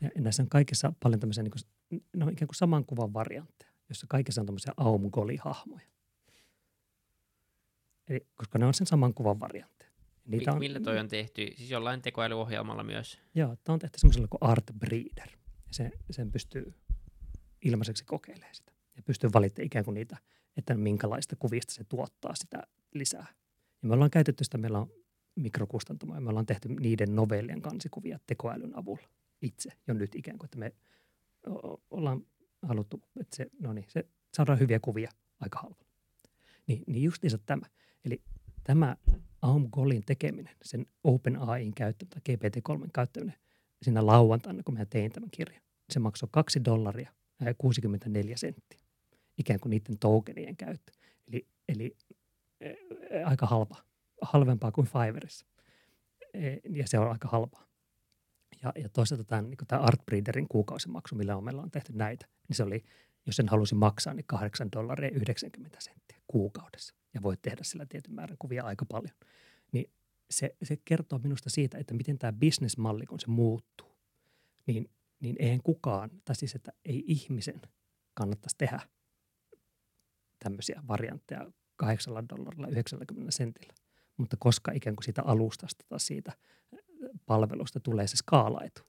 Ja näissä on kaikissa paljon tämmöisiä niin kuin, no ikään kuin saman kuvan variantteja, jossa kaikissa on tämmöisiä aumugoli-hahmoja. Eli, koska ne on sen saman kuvan variantteja. Niitä on, Millä toi on tehty? Siis jollain tekoälyohjelmalla myös? Joo, tämä on tehty semmoisella kuin Art Breeder. Se, sen pystyy ilmaiseksi kokeilemaan sitä. Ja pystyy valittamaan ikään kuin niitä, että minkälaista kuvista se tuottaa sitä lisää. Ja me ollaan käytetty sitä, meillä on mikrokustantamoja, me ollaan tehty niiden novellien kansikuvia tekoälyn avulla itse jo nyt ikään kuin, että me ollaan haluttu, että se, no niin, se saadaan hyviä kuvia aika halvalla. Niin, niin justiinsa tämä. Eli tämä Aum Golin tekeminen, sen OpenAIin käyttäminen tai GPT-3 käyttäminen siinä lauantaina, kun mä tein tämän kirjan, se maksoi 2 dollaria ja 64 senttiä. Ikään kuin niiden tokenien käyttö. Eli, eli aika halpa, halvempaa kuin Fiverrissa. E, ja se on aika halpaa. Ja, ja toisaalta tämän, niin tämä Artbreederin kuukausimaksu, millä on, meillä on tehty näitä, niin se oli, jos sen halusi maksaa, niin 8 dollaria 90 senttiä kuukaudessa. Ja voit tehdä sillä tietyn määrän kuvia aika paljon. Niin se, se kertoo minusta siitä, että miten tämä bisnesmalli, kun se muuttuu, niin, niin eihän kukaan, tai siis että ei ihmisen kannattaisi tehdä tämmöisiä variantteja 8 dollarilla 90 sentillä. mutta koska ikään kuin siitä alustasta tai siitä palvelusta tulee se skaalaitu.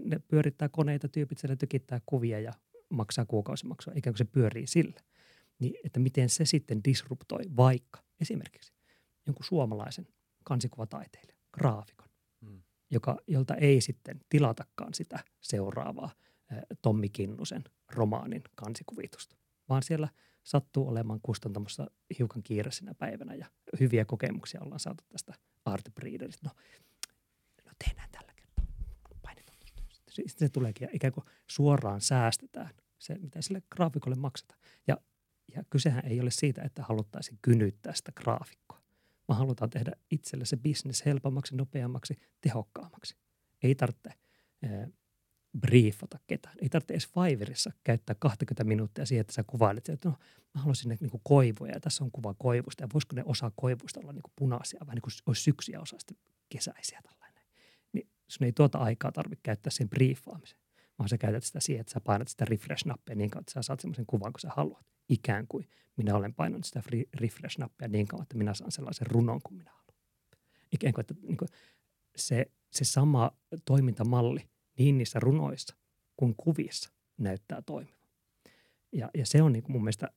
Ne pyörittää koneita, tyypit siellä tykittää kuvia ja maksaa kuukausimaksua, ikään kuin se pyörii sillä. Niin, että miten se sitten disruptoi vaikka esimerkiksi jonkun suomalaisen kansikuvataiteilijan, graafikon, hmm. joka, jolta ei sitten tilatakaan sitä seuraavaa Tommi Kinnusen romaanin kansikuvitusta, vaan siellä sattuu olemaan kustantamassa hiukan kiireisenä päivänä ja hyviä kokemuksia ollaan saatu tästä Art Breederista. No, no tehdään. Painetaan Sitten se tuleekin ikään kuin suoraan säästetään se, mitä sille graafikolle maksetaan. Ja, ja kysehän ei ole siitä, että haluttaisiin kynyttää sitä graafikkoa, vaan halutaan tehdä itselle se bisnes helpommaksi, nopeammaksi, tehokkaammaksi. Ei tarvitse briefata ketään. Ei tarvitse edes Fiverrissa käyttää 20 minuuttia siihen, että sä kuvailet, että no, mä haluaisin ne niin koivuja ja tässä on kuva koivusta ja voisiko ne osa koivusta olla niin kuin punaisia, vai niin kuin olisi syksyä osa sitten kesäisiä tällainen. Sun ei tuota aikaa tarvitse käyttää sen briefaamiseen, vaan sä käytät sitä siihen, että sä painat sitä refresh-nappia niin kauan, että sä saat semmoisen kuvan, kun sä haluat. Ikään kuin minä olen painanut sitä refresh-nappia niin kauan, että minä saan sellaisen runon kuin minä haluan. Ikään kuin, että niin kuin se, se sama toimintamalli – niin niissä runoissa kuin kuvissa näyttää toimivan. Ja, ja se on niin kuin mun mielestä,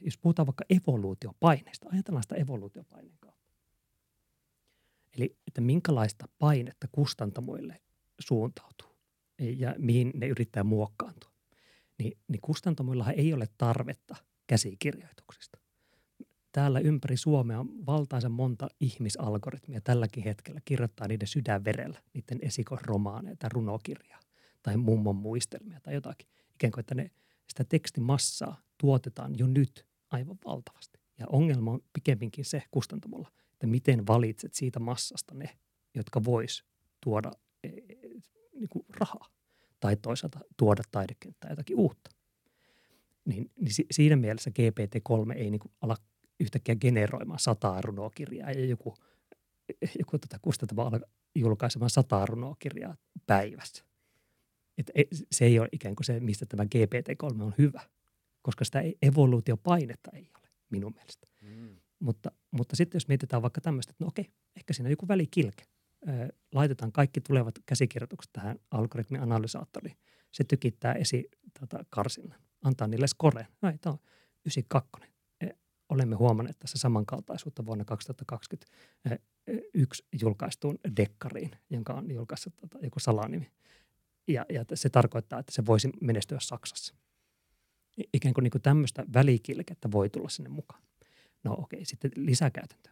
jos puhutaan vaikka evoluutiopaineista, ajatellaan sitä evoluutiopaineen. Eli että minkälaista painetta kustantamoille suuntautuu ja mihin ne yrittää muokkaantua. Niin, niin kustantamoillahan ei ole tarvetta käsikirjoituksista täällä ympäri Suomea on valtaisen monta ihmisalgoritmia tälläkin hetkellä kirjoittaa niiden sydänverellä, niiden esikoisromaaneja tai runokirjaa tai mummon muistelmia tai jotakin. Ikään kuin, että ne, sitä tekstimassaa tuotetaan jo nyt aivan valtavasti. Ja ongelma on pikemminkin se kustantamolla, että miten valitset siitä massasta ne, jotka vois tuoda e, e, niin kuin rahaa tai toisaalta tuoda taidekenttää jotakin uutta. Niin, niin siinä mielessä GPT-3 ei niin kuin ala yhtäkkiä generoimaan sataa runokirjaa ja joku, joku tota kustantama alkaa julkaisemaan sataa runokirjaa päivässä. Et se ei ole ikään kuin se, mistä tämä GPT-3 on hyvä, koska sitä evoluutiopainetta ei ole minun mielestä. Mm. Mutta, mutta sitten jos mietitään vaikka tämmöistä, että no okei, ehkä siinä on joku välikilke. laitetaan kaikki tulevat käsikirjoitukset tähän algoritmianalysaattoriin. Se tykittää esi tota, karsinnan, antaa niille skoreen. No, tämä on 92 olemme huomanneet tässä samankaltaisuutta vuonna 2021 julkaistuun dekkariin, jonka on julkaissut tota, joku salanimi. Ja, ja se tarkoittaa, että se voisi menestyä Saksassa. Ikään kuin, niin kuin tämmöistä välikilkettä voi tulla sinne mukaan. No okei, sitten lisäkäytäntö.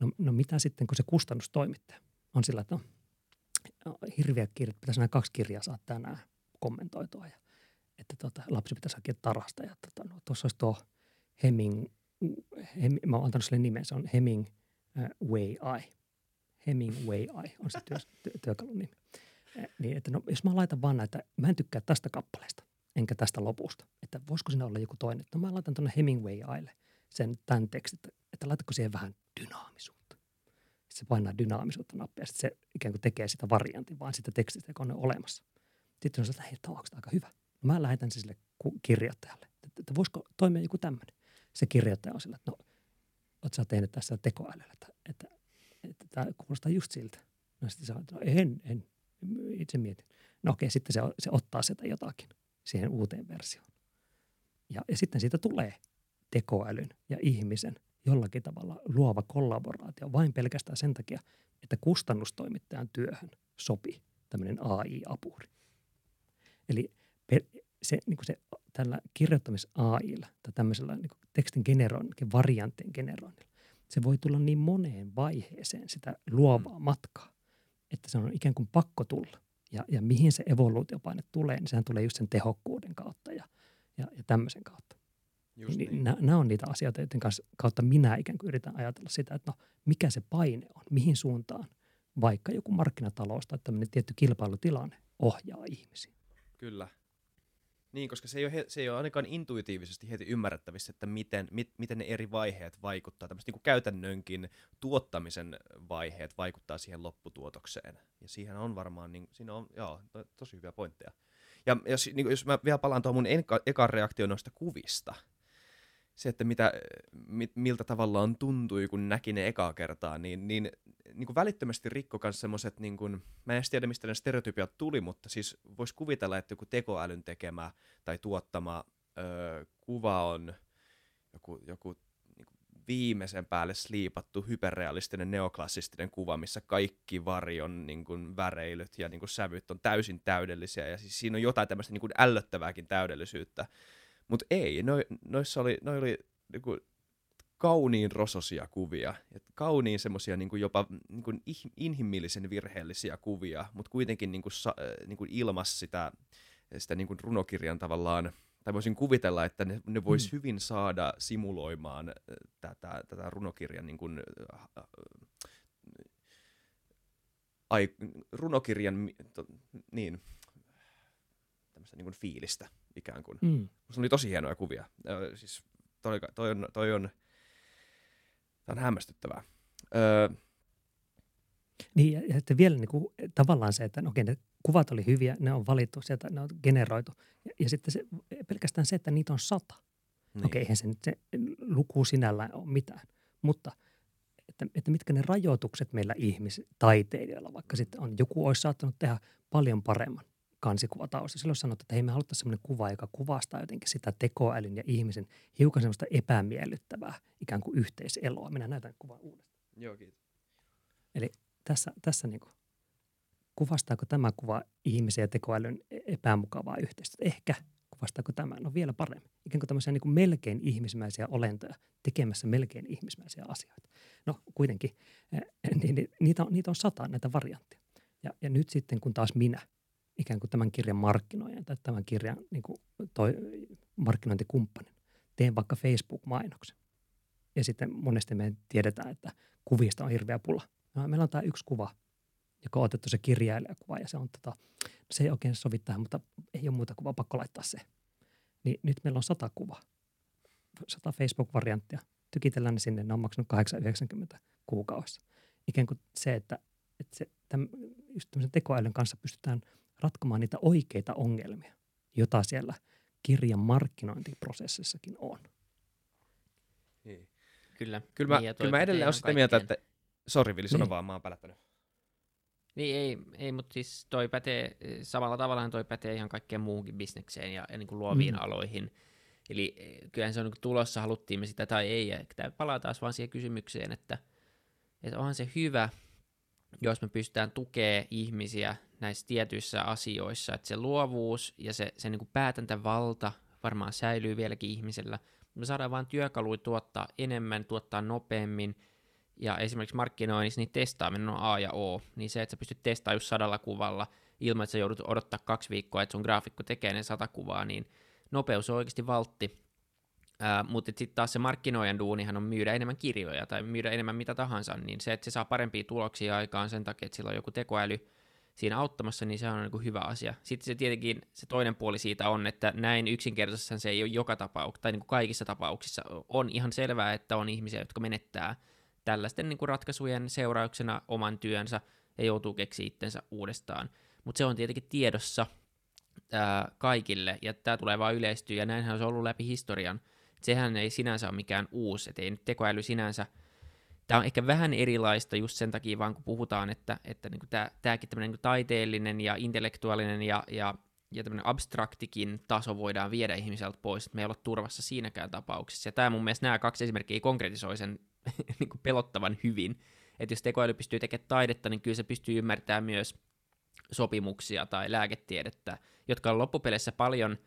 No, no mitä sitten, kun se kustannustoimittaja on sillä, että no, hirviä kirjat, pitäisi nämä kaksi kirjaa saa tänään kommentoitua ja että tota, lapsi pitäisi hakea tarhasta ja tota, no, tuossa olisi tuo Heming, hem, mä oon antanut sille nimen, se on Hemingway Eye. Hemingway Eye on se työ, työ, työkalun nimi. Niin, että no, jos mä laitan vaan näitä, mä en tykkää tästä kappaleesta, enkä tästä lopusta. Että voisiko siinä olla joku toinen. No mä laitan tuonne Hemingway Eyelle sen tämän tekstin, että, että laitatko siihen vähän dynaamisuutta. Sitten se painaa dynaamisuutta nappia ja sitten se ikään kuin tekee sitä variantin vaan sitä tekstistä, joka on olemassa. Sitten on se, että hei, tämä on aika hyvä. No mä lähetän se sille kirjoittajalle, että, että voisiko toimia joku tämmöinen se kirjoittaja on sillä, että no, oot sä tehnyt tässä tekoälyllä, että, että, että tämä kuulostaa just siltä. No sitten että no en, en, itse mietin. No okei, sitten se, se ottaa sitä jotakin siihen uuteen versioon. Ja, ja sitten siitä tulee tekoälyn ja ihmisen jollakin tavalla luova kollaboraatio vain pelkästään sen takia, että kustannustoimittajan työhön sopii tämmöinen AI-apuri. Eli se, niin kuin se tällä kirjoittamis-AIlla tai tämmöisellä niin tekstin generoinnilla, varianttien generoinnilla, se voi tulla niin moneen vaiheeseen sitä luovaa mm. matkaa, että se on ikään kuin pakko tulla. Ja, ja mihin se evoluutiopaine tulee, niin sehän tulee just sen tehokkuuden kautta ja, ja, ja tämmöisen kautta. Just niin, niin. Nämä on niitä asioita, joiden kanssa, kautta minä ikään kuin yritän ajatella sitä, että no, mikä se paine on, mihin suuntaan vaikka joku markkinatalous tai tämmöinen tietty kilpailutilanne ohjaa ihmisiä. Kyllä. Niin, koska se ei, ole, se ei ole ainakaan intuitiivisesti heti ymmärrettävissä, että miten, mit, miten ne eri vaiheet vaikuttaa. Tämmöiset niin käytännönkin tuottamisen vaiheet vaikuttaa siihen lopputuotokseen. Ja siihen on varmaan, niin, siinä on joo, to, tosi hyviä pointteja. Ja jos, niin, jos mä vielä palaan tuohon mun eka, ekan reaktioon noista kuvista, se, että mitä, mi, miltä tavallaan tuntui, kun näki ne ekaa kertaa, niin, niin, niin kuin välittömästi rikko myös semmoiset, niin kuin, mä en tiedä mistä ne stereotypiat tuli, mutta siis voisi kuvitella, että joku tekoälyn tekemä tai tuottama ö, kuva on joku, joku niin kuin viimeisen päälle sliipattu hyperrealistinen neoklassistinen kuva, missä kaikki varjon niin kuin, väreilyt ja niin kuin, sävyt on täysin täydellisiä, ja siis siinä on jotain tämmöistä niin kuin, ällöttävääkin täydellisyyttä, mutta ei, no, noissa oli, noi oli niinku kauniin rososia kuvia, et kauniin semmoisia niinku jopa niinku inhimillisen virheellisiä kuvia, mutta kuitenkin niinku, sa, niinku ilmas sitä, sitä niinku runokirjan tavallaan, tai voisin kuvitella, että ne, ne vois mm. hyvin saada simuloimaan tätä, tätä runokirjan niinku, ai, runokirjan, to, niin, tämmöistä niin fiilistä ikään kuin. Mm. Se oli tosi hienoja kuvia. Ö, siis toi, toi, on, toi on, on hämmästyttävää. Öö, niin, ja, ja vielä niin kuin, tavallaan se, että no, okei, ne kuvat oli hyviä, ne on valittu sieltä, ne on generoitu. Ja, ja sitten se, pelkästään se, että niitä on sata. Niin. Okei, eihän se, se luku sinällään ole mitään. Mutta että, että mitkä ne rajoitukset meillä ihmistaiteilijoilla, vaikka sitten on, joku olisi saattanut tehdä paljon paremman kansikuvataustassa. Silloin sanottu, että hei me haluttaisiin sellainen kuva, joka kuvastaa jotenkin sitä tekoälyn ja ihmisen hiukan semmoista epämiellyttävää ikään kuin yhteiseloa. Minä näytän kuvan uudestaan. Joo, kiitos. Eli tässä, tässä niin kuin, kuvastaako tämä kuva ihmisen ja tekoälyn e-, epämukavaa yhteistyötä? Ehkä kuvastaako tämä? No vielä paremmin. Ikään kuin tämmöisiä niin kuin melkein ihmismäisiä olentoja tekemässä melkein ihmismäisiä asioita. No kuitenkin, niin, niin, niitä, on, niitä on sata näitä variantteja. Ja, ja nyt sitten kun taas minä – ikään kuin tämän kirjan markkinoijan tai tämän kirjan niin kuin toi markkinointikumppanin. Teen vaikka Facebook-mainoksen. Ja sitten monesti me tiedetään, että kuvista on hirveä pula. No, meillä on tämä yksi kuva, joka on otettu se kirjailijakuva ja se, on, tota, se ei oikein sovi tähän, mutta ei ole muuta kuvaa, pakko laittaa se. Niin nyt meillä on sata kuvaa, sata Facebook-varianttia. Tykitellään ne sinne, ne on maksanut 8,90 kuukaudessa. Ikään kuin se, että, että se, tämän, just tekoälyn kanssa pystytään – ratkomaan niitä oikeita ongelmia, jota siellä kirjan markkinointiprosessissakin on. Niin. Kyllä. Kyllä mä, niin, kyllä mä edelleen olen sitä mieltä, että... Sori Vili, sano niin. vaan, mä oon pälättänyt. Niin, ei, ei mutta siis toi pätee, samalla tavalla toi pätee ihan kaikkeen muuhunkin bisnekseen ja, ja niin kuin luoviin mm. aloihin. Eli eh, kyllähän se on niin tulossa, haluttiin me sitä tai ei. Ja tämä palaa taas vaan siihen kysymykseen, että, että onhan se hyvä, jos me pystytään tukemaan ihmisiä näissä tietyissä asioissa, että se luovuus ja se, se niin kuin päätäntävalta varmaan säilyy vieläkin ihmisellä. Me saadaan vain työkaluja tuottaa enemmän, tuottaa nopeammin, ja esimerkiksi markkinoinnissa niin testaaminen on A ja O, niin se, että sä pystyt testaamaan just sadalla kuvalla ilman, että sä joudut odottaa kaksi viikkoa, että sun graafikko tekee ne sata kuvaa, niin nopeus on oikeasti valtti, Uh, mutta sitten taas se markkinoijan duunihan on myydä enemmän kirjoja tai myydä enemmän mitä tahansa, niin se, että se saa parempia tuloksia aikaan sen takia, että sillä on joku tekoäly siinä auttamassa, niin se on niin kuin hyvä asia. Sitten se tietenkin se toinen puoli siitä on, että näin yksinkertaisesti se ei ole joka tapauksessa, tai niin kuin kaikissa tapauksissa on ihan selvää, että on ihmisiä, jotka menettää tällaisten niin kuin ratkaisujen seurauksena oman työnsä ja joutuu keksiä itsensä uudestaan. Mutta se on tietenkin tiedossa ää, kaikille, ja tämä tulee vaan yleistyä, ja näinhän se on ollut läpi historian, sehän ei sinänsä ole mikään uusi, että ei nyt tekoäly sinänsä, tämä on ehkä vähän erilaista just sen takia vaan kun puhutaan, että, että niin tämä, tämäkin tämmöinen niin taiteellinen ja intellektuaalinen ja, ja, ja tämmöinen abstraktikin taso voidaan viedä ihmiseltä pois, että me ei olla turvassa siinäkään tapauksessa. Ja tämä mun mielestä nämä kaksi esimerkkiä konkretisoi sen niin pelottavan hyvin, että jos tekoäly pystyy tekemään taidetta, niin kyllä se pystyy ymmärtämään myös sopimuksia tai lääketiedettä, jotka on loppupeleissä paljon –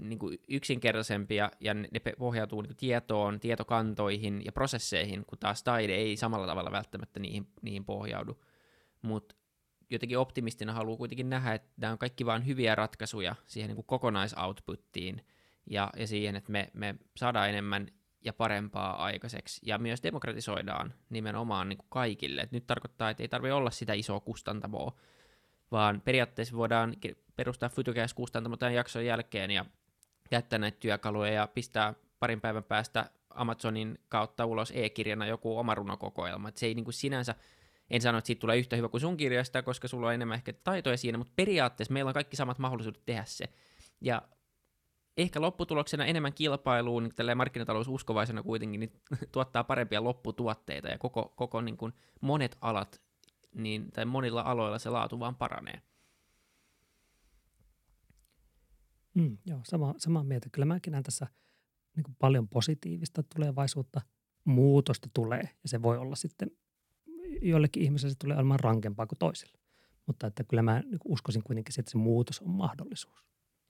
niin kuin yksinkertaisempia ja ne pohjautuu niin kuin tietoon, tietokantoihin ja prosesseihin, kun taas taide ei samalla tavalla välttämättä niihin, niihin pohjaudu. Mutta jotenkin optimistina haluaa kuitenkin nähdä, että nämä on kaikki vain hyviä ratkaisuja siihen niin kuin kokonaisoutputtiin ja, ja siihen, että me, me saadaan enemmän ja parempaa aikaiseksi ja myös demokratisoidaan nimenomaan niin kuin kaikille. Et nyt tarkoittaa, että ei tarvitse olla sitä isoa kustantamoa, vaan periaatteessa voidaan perustaa Futucast kustantamo tämän jakson jälkeen ja jättää näitä työkaluja ja pistää parin päivän päästä Amazonin kautta ulos e-kirjana joku oma runokokoelma. Et se ei niin kuin sinänsä, en sano, että siitä tulee yhtä hyvä kuin sun kirjasta, koska sulla on enemmän ehkä taitoja siinä, mutta periaatteessa meillä on kaikki samat mahdollisuudet tehdä se. Ja ehkä lopputuloksena enemmän kilpailuun, tällä markkinatalous uskovaisena kuitenkin, niin tuottaa parempia lopputuotteita ja koko, koko niin kuin monet alat, niin, tai monilla aloilla se laatu vaan paranee. Mm, joo, sama, samaa mieltä. Kyllä mäkin näen tässä niin kuin paljon positiivista tulevaisuutta. Muutosta tulee ja se voi olla sitten joillekin ihmisille se tulee olemaan rankempaa kuin toisille. Mutta että kyllä mä niin uskoisin kuitenkin, että se muutos on mahdollisuus.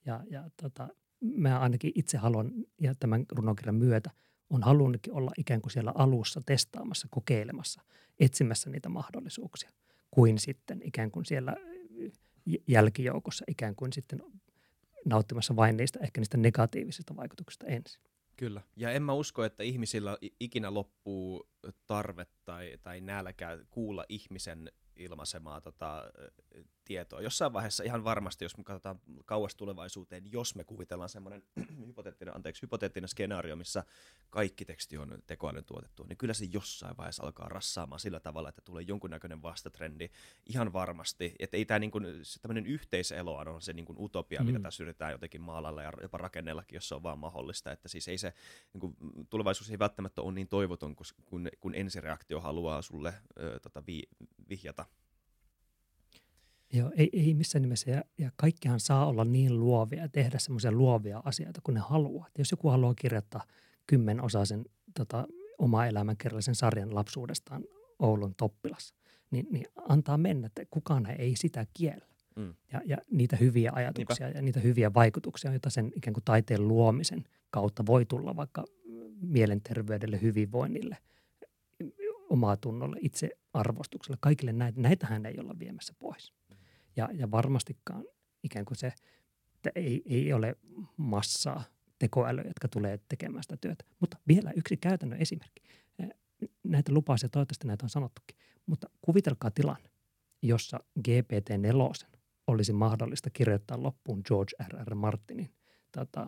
Ja, ja tota, mä ainakin itse haluan, ja tämän runokirjan myötä, on halunnutkin olla ikään kuin siellä alussa testaamassa, kokeilemassa, etsimässä niitä mahdollisuuksia, kuin sitten ikään kuin siellä jälkijoukossa ikään kuin sitten nauttimassa vain niistä ehkä niistä negatiivisista vaikutuksista ensin. Kyllä. Ja en mä usko, että ihmisillä ikinä loppuu tarve tai, tai nälkä kuulla ihmisen ilmaisemaa tota, tietoa. Jossain vaiheessa ihan varmasti, jos me katsotaan kauas tulevaisuuteen, jos me kuvitellaan semmoinen hypoteettinen, anteeksi, hypoteettinen skenaario, missä kaikki teksti on tekoälyn tuotettu, niin kyllä se jossain vaiheessa alkaa rassaamaan sillä tavalla, että tulee jonkunnäköinen vastatrendi ihan varmasti. Että ei tämä niin kuin, tämmöinen yhteiselo on se niin kuin utopia, mm. mitä tässä yritetään jotenkin maalalla ja jopa rakennellakin, jos se on vaan mahdollista. Että siis ei se, niin kuin, tulevaisuus ei välttämättä ole niin toivoton, kun, kun ensireaktio haluaa sulle ö, tota, vi, vihjata Joo, ei, ei missään nimessä. Ja, ja kaikkihan saa olla niin luovia ja tehdä semmoisia luovia asioita, kun ne haluaa. Et jos joku haluaa kirjoittaa kymmenosaisen tota, oma elämänkerrallisen sarjan lapsuudestaan Oulun Toppilassa, niin, niin antaa mennä, että kukaan ei sitä kiellä. Mm. Ja, ja niitä hyviä ajatuksia Niinpä. ja niitä hyviä vaikutuksia, joita sen ikään kuin taiteen luomisen kautta voi tulla vaikka mielenterveydelle, hyvinvoinnille, omaa tunnolle, itsearvostukselle, kaikille näitä. Näitähän ei olla viemässä pois. Ja, ja varmastikaan ikään kuin se, että ei, ei ole massaa tekoälyä, jotka tulee tekemään sitä työtä. Mutta vielä yksi käytännön esimerkki. Näitä lupaisia, toivottavasti näitä on sanottukin. Mutta kuvitelkaa tilanne, jossa GPT-4 olisi mahdollista kirjoittaa loppuun George R. R. Martinin tota,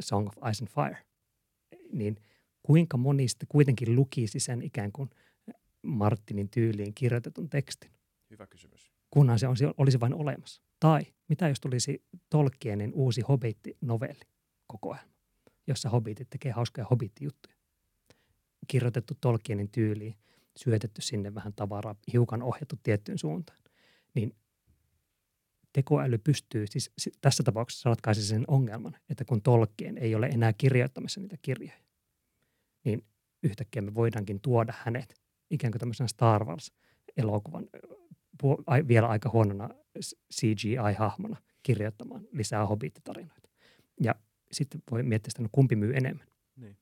Song of Ice and Fire. Niin kuinka moni sitten kuitenkin lukisi sen ikään kuin Martinin tyyliin kirjoitetun tekstin? Hyvä kysymys kunhan se olisi vain olemassa. Tai mitä jos tulisi Tolkienin uusi Hobbit-novelli kokoelma, jossa hobbitit tekee hauskoja hobbit-juttuja. Kirjoitettu Tolkienin tyyliin, syötetty sinne vähän tavaraa, hiukan ohjattu tiettyyn suuntaan. Niin tekoäly pystyy, siis tässä tapauksessa ratkaisi sen ongelman, että kun Tolkien ei ole enää kirjoittamassa niitä kirjoja, niin yhtäkkiä me voidaankin tuoda hänet ikään kuin tämmöisenä Star Wars-elokuvan vielä aika huonona CGI-hahmona kirjoittamaan lisää Hobbit-tarinoita. Ja sitten voi miettiä sitä, no kumpi myy enemmän. Niin.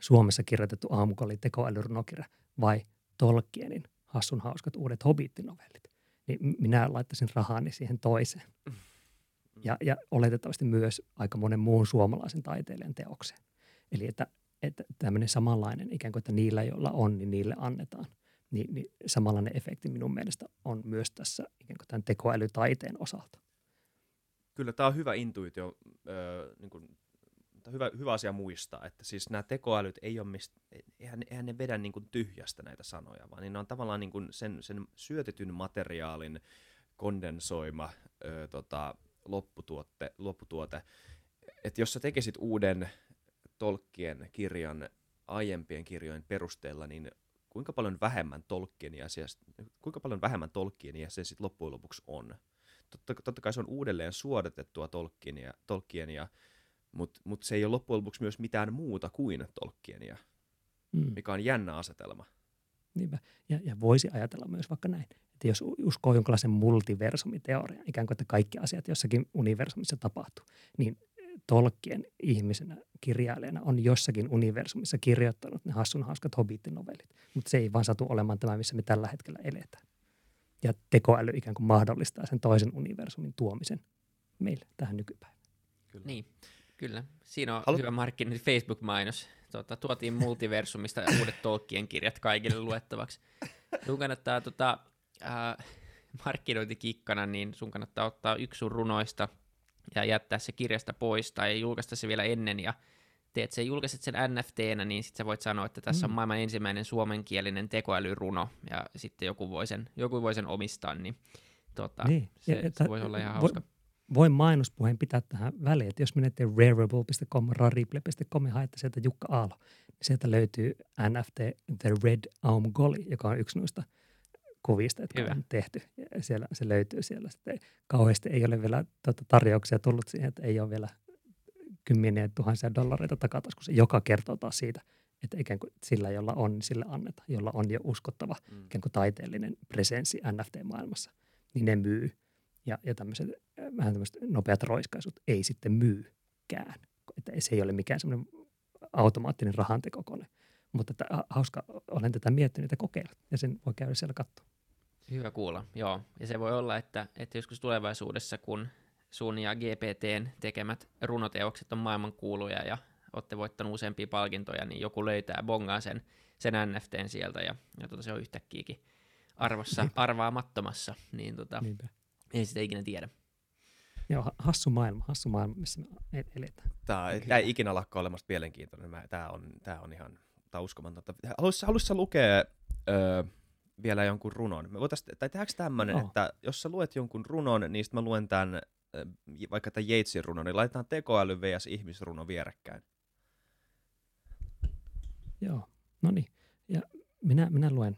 Suomessa kirjoitettu aamukolli tekoälyrunokirja vai Tolkienin hassun hauskat uudet Hobbit-novellit. Niin minä laittaisin rahani siihen toiseen. Mm. Ja, ja oletettavasti myös aika monen muun suomalaisen taiteilijan teokseen. Eli että, että tämmöinen samanlainen ikään kuin, että niillä, joilla on, niin niille annetaan – niin, niin samanlainen efekti minun mielestä on myös tässä ikään kuin tämän tekoälytaiteen osalta. Kyllä tämä on hyvä intuitio, äh, niin kuin, hyvä, hyvä asia muistaa, että siis nämä tekoälyt ei ole mist, eihän, eihän ne vedä niin kuin tyhjästä näitä sanoja, vaan niin ne on tavallaan niin kuin sen, sen syötetyn materiaalin kondensoima ö, tota, lopputuote, lopputuote. Että jos sä tekisit uuden Tolkien kirjan aiempien kirjojen perusteella, niin kuinka paljon vähemmän Tolkienia, kuinka paljon vähemmän Tolkienia se sitten loppujen lopuksi on. Totta, totta kai se on uudelleen suodatettua Tolkienia, Tolkienia mutta mut se ei ole loppujen lopuksi myös mitään muuta kuin Tolkienia, mm. mikä on jännä asetelma. Niinpä. Ja, ja voisi ajatella myös vaikka näin, että jos uskoo jonkinlaisen multiversumiteorian, ikään kuin että kaikki asiat jossakin universumissa tapahtuu, niin Tolkien ihmisenä, kirjailijana on jossakin universumissa kirjoittanut ne hassun hauskat hobbit-novellit. Mutta se ei vaan satu olemaan tämä, missä me tällä hetkellä eletään. Ja tekoäly ikään kuin mahdollistaa sen toisen universumin tuomisen meille tähän nykypäivään. Kyllä. Niin, kyllä. Siinä on Halu- hyvä markkinointi Facebook-mainos. Tuota, tuotiin multiversumista uudet Tolkien kirjat kaikille luettavaksi. Sun kannattaa tota, äh, markkinointikikkana, niin sun kannattaa ottaa yksi sun runoista – ja jättää se kirjasta pois tai julkaista se vielä ennen ja teet sen, julkaiset sen NFTnä, niin sitten sä voit sanoa, että tässä mm. on maailman ensimmäinen suomenkielinen tekoälyruno ja sitten joku voi sen, joku voi sen omistaa, niin, tota, niin. se, ja, se voisi olla ihan hauska. voin mainospuheen pitää tähän väliin, että jos menette rarible.com, rarible.com ja haette sieltä Jukka Aalo, niin sieltä löytyy NFT The Red Aum Goli, joka on yksi noista kuvista, jotka Hyvä. on tehty. Ja siellä, se löytyy siellä. Sitten kauheasti ei ole vielä tuota, tarjouksia tullut siihen, että ei ole vielä kymmeniä tuhansia dollareita takataskussa, joka kertoo taas siitä, että ikään kuin sillä, jolla on, niin sille annetaan, jolla on jo uskottava Mm. ikään kuin taiteellinen presenssi NFT-maailmassa, niin ne myy. Ja, ja tämmöiset äh, vähän tämmöiset nopeat roiskaisut ei sitten myykään. Että se ei ole mikään semmoinen automaattinen rahantekokone. Mutta että, ha- hauska, olen tätä miettinyt ja kokeillut, ja sen voi käydä siellä katsoa. Hyvä kuulla, joo. Ja se voi olla, että, että joskus tulevaisuudessa, kun sun ja GPTn tekemät runoteokset on maailmankuuluja ja olette voittanut useampia palkintoja, niin joku löytää bongaa sen, sen NFTn sieltä ja, ja tota, se on yhtäkkiäkin arvossa, Niinpä. arvaamattomassa, niin tota, Niinpä. ei sitä ikinä tiedä. Joo, ha- hassu maailma, hassu maailma, missä me e- eletään. Tämä, tämä ei ikinä lakkaa olemasta mielenkiintoinen. Mä, tämä, on, tämä on ihan tämä on uskomatonta. Haluaisitko, haluaisitko lukea öö, vielä jonkun runon? Me voitais, tai tehdäänkö tämmöinen, Joo. että jos sä luet jonkun runon, niin sitten mä luen tämän, vaikka tämän Yatesin runon, niin laitetaan tekoäly vs. ihmisruno vierekkäin. Joo, no niin. Ja minä, minä luen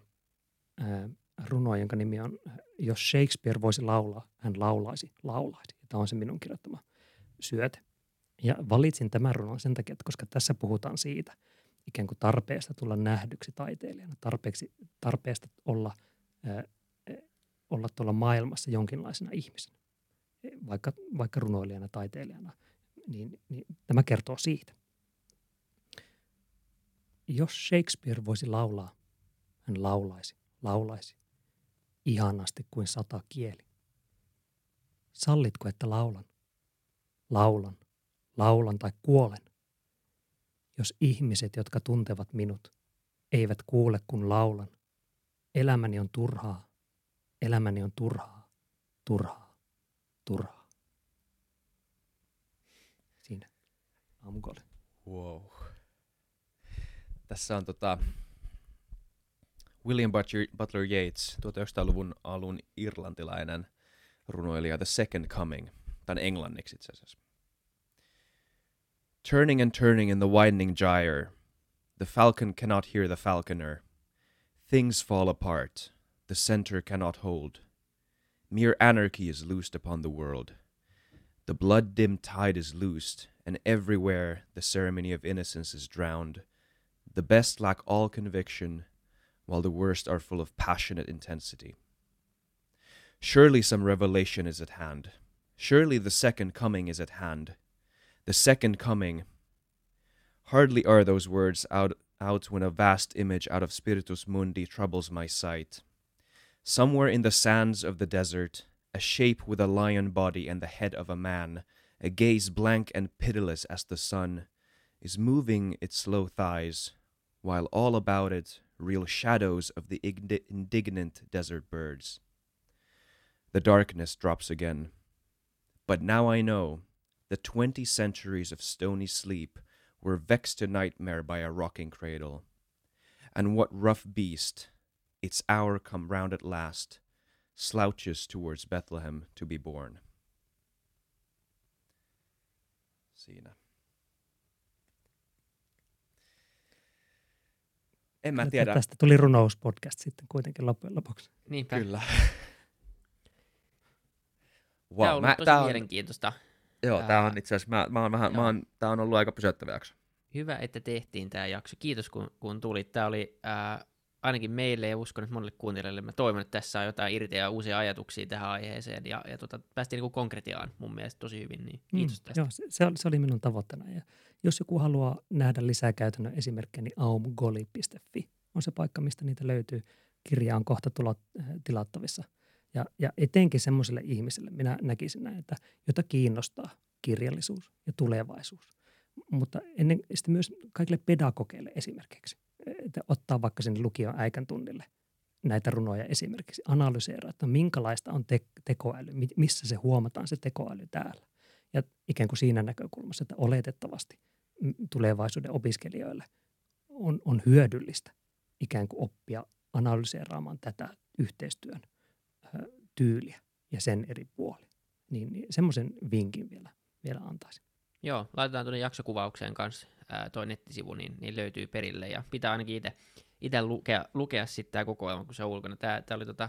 ää, runoa, jonka nimi on Jos Shakespeare voisi laulaa, hän laulaisi, laulaisi. Tämä on se minun kirjoittama syöte. Ja valitsin tämän runon sen takia, että koska tässä puhutaan siitä ikään kuin tarpeesta tulla nähdyksi taiteilijana, tarpeeksi, tarpeesta olla, ää, olla tuolla maailmassa jonkinlaisena ihmisenä, vaikka, vaikka runoilijana, taiteilijana, niin, niin tämä kertoo siitä. Jos Shakespeare voisi laulaa, hän laulaisi, laulaisi, ihanasti kuin sata kieli. Sallitko, että laulan? Laulan, laulan tai kuolen. Jos ihmiset, jotka tuntevat minut, eivät kuule kun laulan, elämäni on turhaa, elämäni on turhaa, turhaa, turhaa. Siinä. Aamukole. Wow. Tässä on tota, William Butler, Butler Yeats, 1900-luvun alun irlantilainen runoilija The Second Coming. Tämän englanniksi itse asiassa. Turning and turning in the widening gyre, the falcon cannot hear the falconer. Things fall apart, the center cannot hold. Mere anarchy is loosed upon the world. The blood dimmed tide is loosed, and everywhere the ceremony of innocence is drowned. The best lack all conviction, while the worst are full of passionate intensity. Surely some revelation is at hand. Surely the second coming is at hand. The second coming. Hardly are those words out, out when a vast image out of Spiritus Mundi troubles my sight. Somewhere in the sands of the desert, a shape with a lion body and the head of a man, a gaze blank and pitiless as the sun, is moving its slow thighs, while all about it reel shadows of the indignant desert birds. The darkness drops again. But now I know the twenty centuries of stony sleep were vexed to nightmare by a rocking cradle. And what rough beast, its hour come round at last, slouches towards Bethlehem to be born. Siinä. En mä Kyllä tiedä. Tästä tuli runouspodcast sitten kuitenkin loppujen lopuksi. Niinpä. Kyllä. Wow, Tämä on ollut mä, tosi tää on, mielenkiintoista. Joo, tää Ää, on itse asiassa, mä, mä oon vähän, mä joo. oon, tää on ollut aika pysäyttävä jakso. Hyvä, että tehtiin tämä jakso. Kiitos, kun, kun tulit. Tämä oli ää, ainakin meille ja uskon, että monille kuuntelijoille. Mä toivon, että tässä on jotain irti ja uusia ajatuksia tähän aiheeseen. Ja, ja tota, päästiin niinku konkretiaan mun mielestä tosi hyvin. Niin kiitos Mm, tästä. Joo, se, se, oli, se oli minun tavoitteena. Ja jos joku haluaa nähdä lisää käytännön esimerkkejä, niin aumgoli.fi on se paikka, mistä niitä löytyy. Kirja on kohta äh, tilattavissa. Ja, ja etenkin semmoiselle ihmiselle minä näkisin näin, että jota kiinnostaa kirjallisuus ja tulevaisuus. Mutta ennen sitten myös kaikille pedagogeille esimerkiksi, että ottaa vaikka sinne lukion äikän tunnille näitä runoja esimerkiksi, analyseera, että minkälaista on te- tekoäly, mi- missä se huomataan se tekoäly täällä. Ja ikään kuin siinä näkökulmassa, että oletettavasti tulevaisuuden opiskelijoille on, on hyödyllistä ikään kuin oppia analyseeraamaan tätä yhteistyön tyyliä ja sen eri puolia. Niin, niin semmoisen vinkin vielä, vielä antaisin. Joo, laitetaan tuonne jaksokuvaukseen kanssa ää, toi nettisivu, niin, niin löytyy perille. Ja pitää ainakin itse lukea, lukea sitten tämä kokoelma, kun se on ulkona. Tämä, tämä oli tota,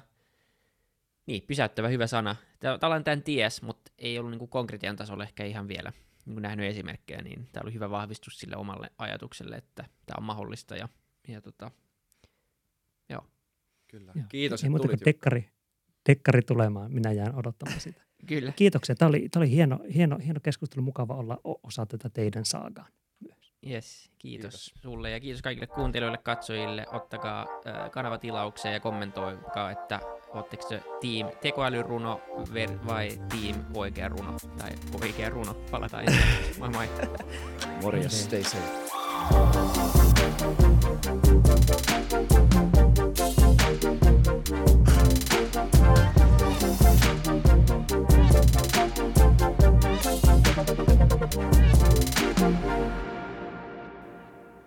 niin, pysäyttävä hyvä sana. Tällainen tämän ties, mutta ei ollut niin konkretian tasolla ehkä ihan vielä niin nähnyt esimerkkejä, niin tämä oli hyvä vahvistus sille omalle ajatukselle, että tämä on mahdollista. Ja, ja tota, joo. Kyllä. Joo. Kiitos, Ei että tulit. kuin tekkari, tekkari tulemaan, minä jään odottamaan sitä. Kyllä. Kiitoksia, tämä oli, tämä oli hieno, hieno, hieno keskustelu, mukava olla osa tätä teidän saagaa. Yes, kiitos, Kiitos. sulle ja kiitos kaikille kuuntelijoille, katsojille. Ottakaa äh, kanavatilaukseen ja kommentoikaa, että ootteko se team tekoälyruno ver- vai team oikea runo tai oikea runo. Palataan ensin. moi moi. Morjes, Okei. stay safe.